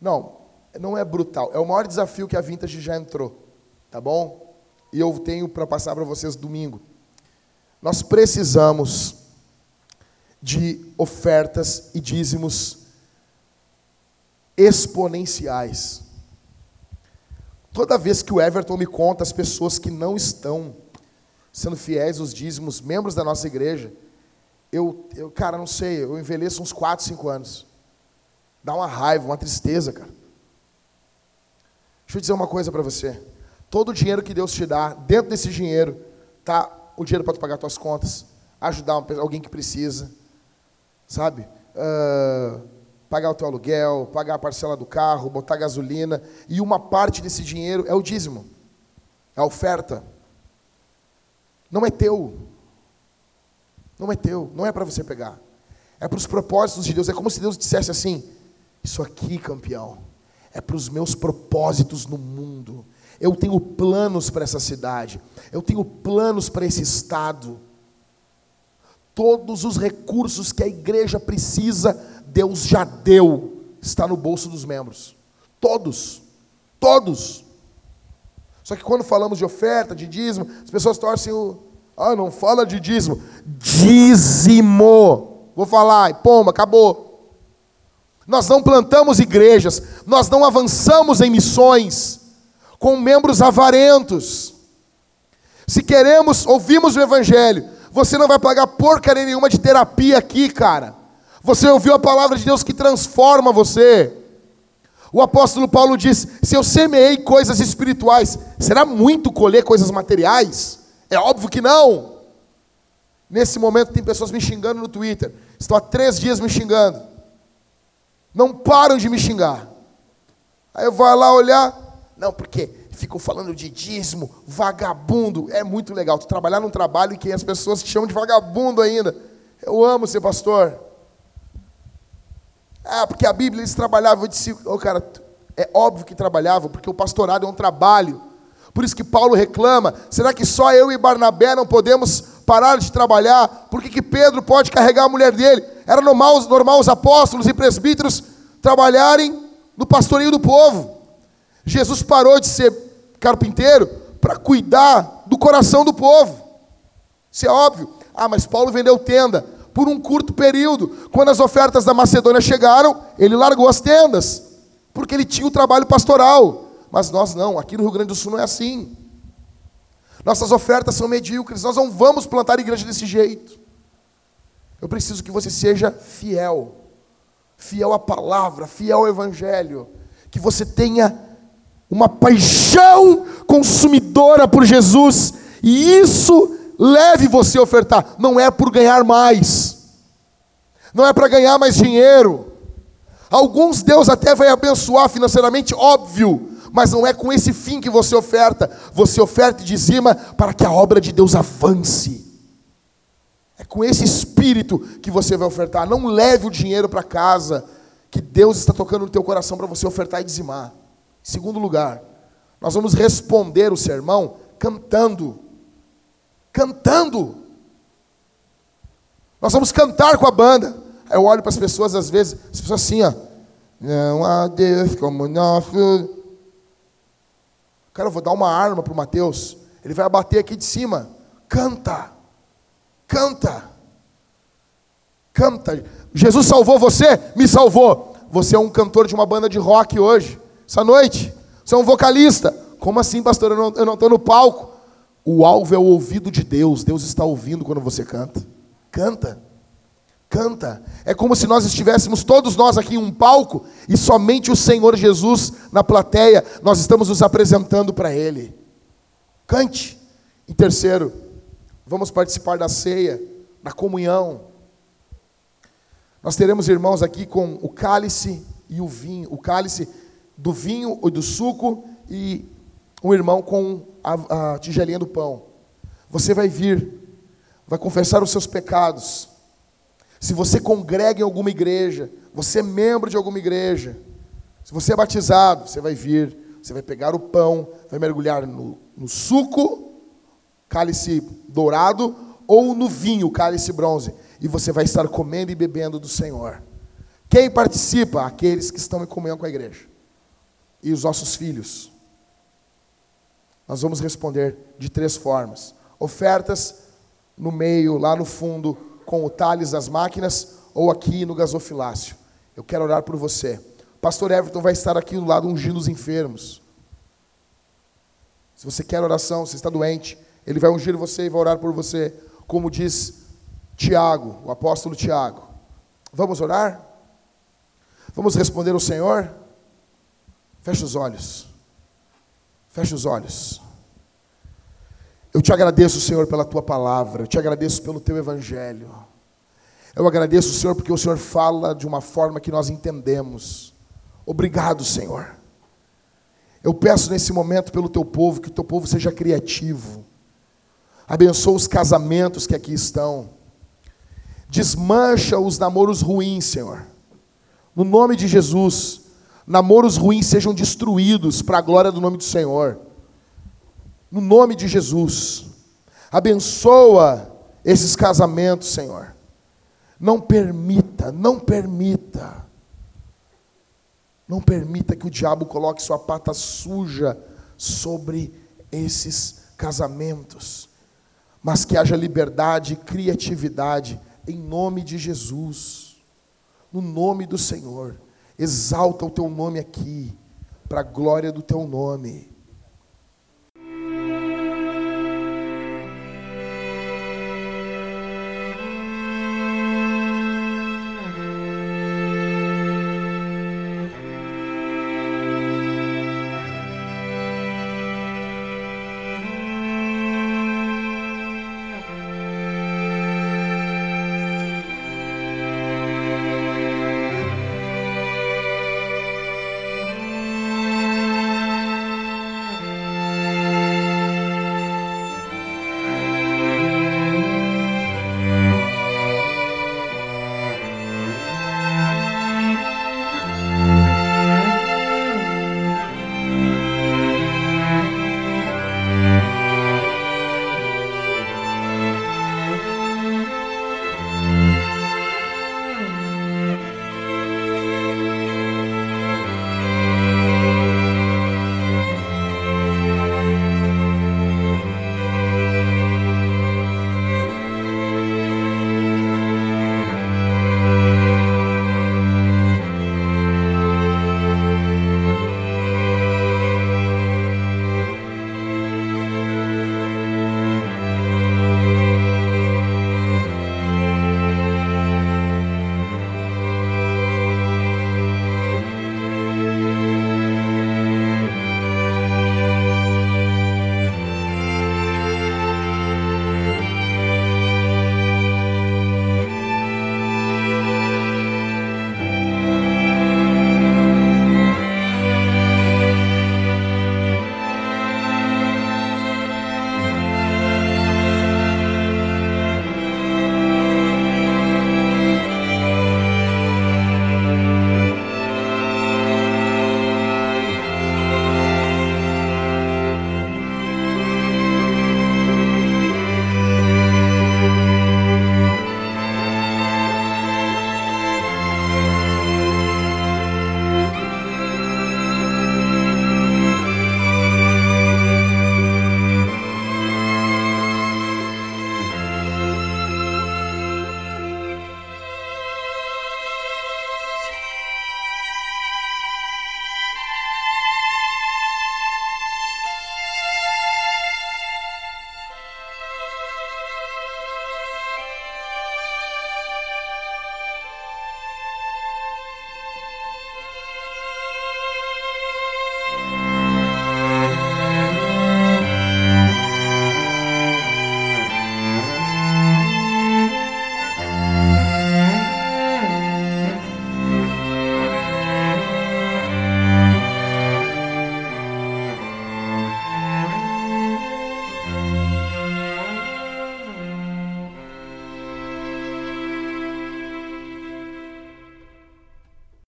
Não, não é brutal, é o maior desafio que a Vintage já entrou, tá bom? e eu tenho para passar para vocês domingo. Nós precisamos de ofertas e dízimos exponenciais. Toda vez que o Everton me conta as pessoas que não estão sendo fiéis aos dízimos, membros da nossa igreja, eu, eu cara, não sei, eu envelheço uns 4, 5 anos. Dá uma raiva, uma tristeza, cara. Deixa eu dizer uma coisa para você. Todo o dinheiro que Deus te dá, dentro desse dinheiro, tá o dinheiro para pagar suas contas, ajudar alguém que precisa, sabe? Uh, pagar o teu aluguel, pagar a parcela do carro, botar gasolina, e uma parte desse dinheiro é o dízimo, é a oferta. Não é teu. Não é teu, não é para você pegar. É para os propósitos de Deus. É como se Deus dissesse assim: Isso aqui, campeão, é para os meus propósitos no mundo. Eu tenho planos para essa cidade. Eu tenho planos para esse estado. Todos os recursos que a igreja precisa, Deus já deu. Está no bolso dos membros. Todos. Todos. Só que quando falamos de oferta, de dízimo, as pessoas torcem o. Ah, não fala de dízimo. Dízimo. Vou falar, e pomba, acabou. Nós não plantamos igrejas, nós não avançamos em missões com membros avarentos. Se queremos, ouvimos o Evangelho, você não vai pagar porcaria nenhuma de terapia aqui, cara. Você ouviu a palavra de Deus que transforma você. O apóstolo Paulo diz: se eu semeei coisas espirituais, será muito colher coisas materiais? É óbvio que não. Nesse momento tem pessoas me xingando no Twitter. Estou há três dias me xingando. Não param de me xingar. Aí eu vou lá olhar, não, porque ficam falando de dízimo, vagabundo. É muito legal. Tu trabalhar num trabalho que as pessoas te chamam de vagabundo ainda. Eu amo ser pastor. Ah, porque a Bíblia eles trabalhavam. Eu disse, oh, cara, é óbvio que trabalhavam, porque o pastorado é um trabalho. Por isso que Paulo reclama: será que só eu e Barnabé não podemos parar de trabalhar? Por que, que Pedro pode carregar a mulher dele? Era normal, normal os apóstolos e presbíteros trabalharem no pastoreio do povo. Jesus parou de ser carpinteiro para cuidar do coração do povo. Isso é óbvio. Ah, mas Paulo vendeu tenda por um curto período. Quando as ofertas da Macedônia chegaram, ele largou as tendas, porque ele tinha o trabalho pastoral. Mas nós não, aqui no Rio Grande do Sul não é assim. Nossas ofertas são medíocres, nós não vamos plantar igreja desse jeito. Eu preciso que você seja fiel, fiel à palavra, fiel ao Evangelho, que você tenha uma paixão consumidora por Jesus, e isso leve você a ofertar. Não é por ganhar mais, não é para ganhar mais dinheiro. Alguns Deus até vai abençoar financeiramente, óbvio, mas não é com esse fim que você oferta. Você oferta e dizima para que a obra de Deus avance. É com esse espírito que você vai ofertar. Não leve o dinheiro para casa, que Deus está tocando no teu coração para você ofertar e dizimar. Segundo lugar, nós vamos responder o sermão cantando. Cantando. Nós vamos cantar com a banda. Aí eu olho para as pessoas às vezes, as pessoas assim, ó. Não há Deus como nosso. Cara, eu vou dar uma arma para o Mateus. Ele vai abater aqui de cima. Canta. Canta. Canta. Jesus salvou você? Me salvou. Você é um cantor de uma banda de rock hoje essa noite. Você é um vocalista. Como assim, pastor? Eu não estou no palco. O alvo é o ouvido de Deus. Deus está ouvindo quando você canta. Canta. Canta. É como se nós estivéssemos todos nós aqui em um palco e somente o Senhor Jesus na plateia. Nós estamos nos apresentando para Ele. Cante. Em terceiro, vamos participar da ceia, da comunhão. Nós teremos irmãos aqui com o cálice e o vinho. O cálice do vinho ou do suco e um irmão com a, a tigelinha do pão. Você vai vir, vai confessar os seus pecados. Se você congrega em alguma igreja, você é membro de alguma igreja, se você é batizado, você vai vir, você vai pegar o pão, vai mergulhar no, no suco, cálice dourado, ou no vinho, cálice bronze, e você vai estar comendo e bebendo do Senhor. Quem participa? Aqueles que estão em comunhão com a igreja e os nossos filhos. Nós vamos responder de três formas: ofertas no meio, lá no fundo, com o Thales das máquinas, ou aqui no gasofilácio. Eu quero orar por você. Pastor Everton vai estar aqui do lado ungindo os enfermos. Se você quer oração, se está doente, ele vai ungir você e vai orar por você, como diz Tiago, o apóstolo Tiago. Vamos orar? Vamos responder ao Senhor? Feche os olhos. Feche os olhos. Eu te agradeço, Senhor, pela tua palavra. Eu te agradeço pelo teu evangelho. Eu agradeço, Senhor, porque o Senhor fala de uma forma que nós entendemos. Obrigado, Senhor. Eu peço nesse momento pelo teu povo, que o teu povo seja criativo. Abençoa os casamentos que aqui estão. Desmancha os namoros ruins, Senhor. No nome de Jesus, namoros ruins sejam destruídos para a glória do nome do Senhor. No nome de Jesus. Abençoa esses casamentos, Senhor. Não permita, não permita. Não permita que o diabo coloque sua pata suja sobre esses casamentos. Mas que haja liberdade e criatividade em nome de Jesus. No nome do Senhor. Exalta o teu nome aqui, para a glória do teu nome.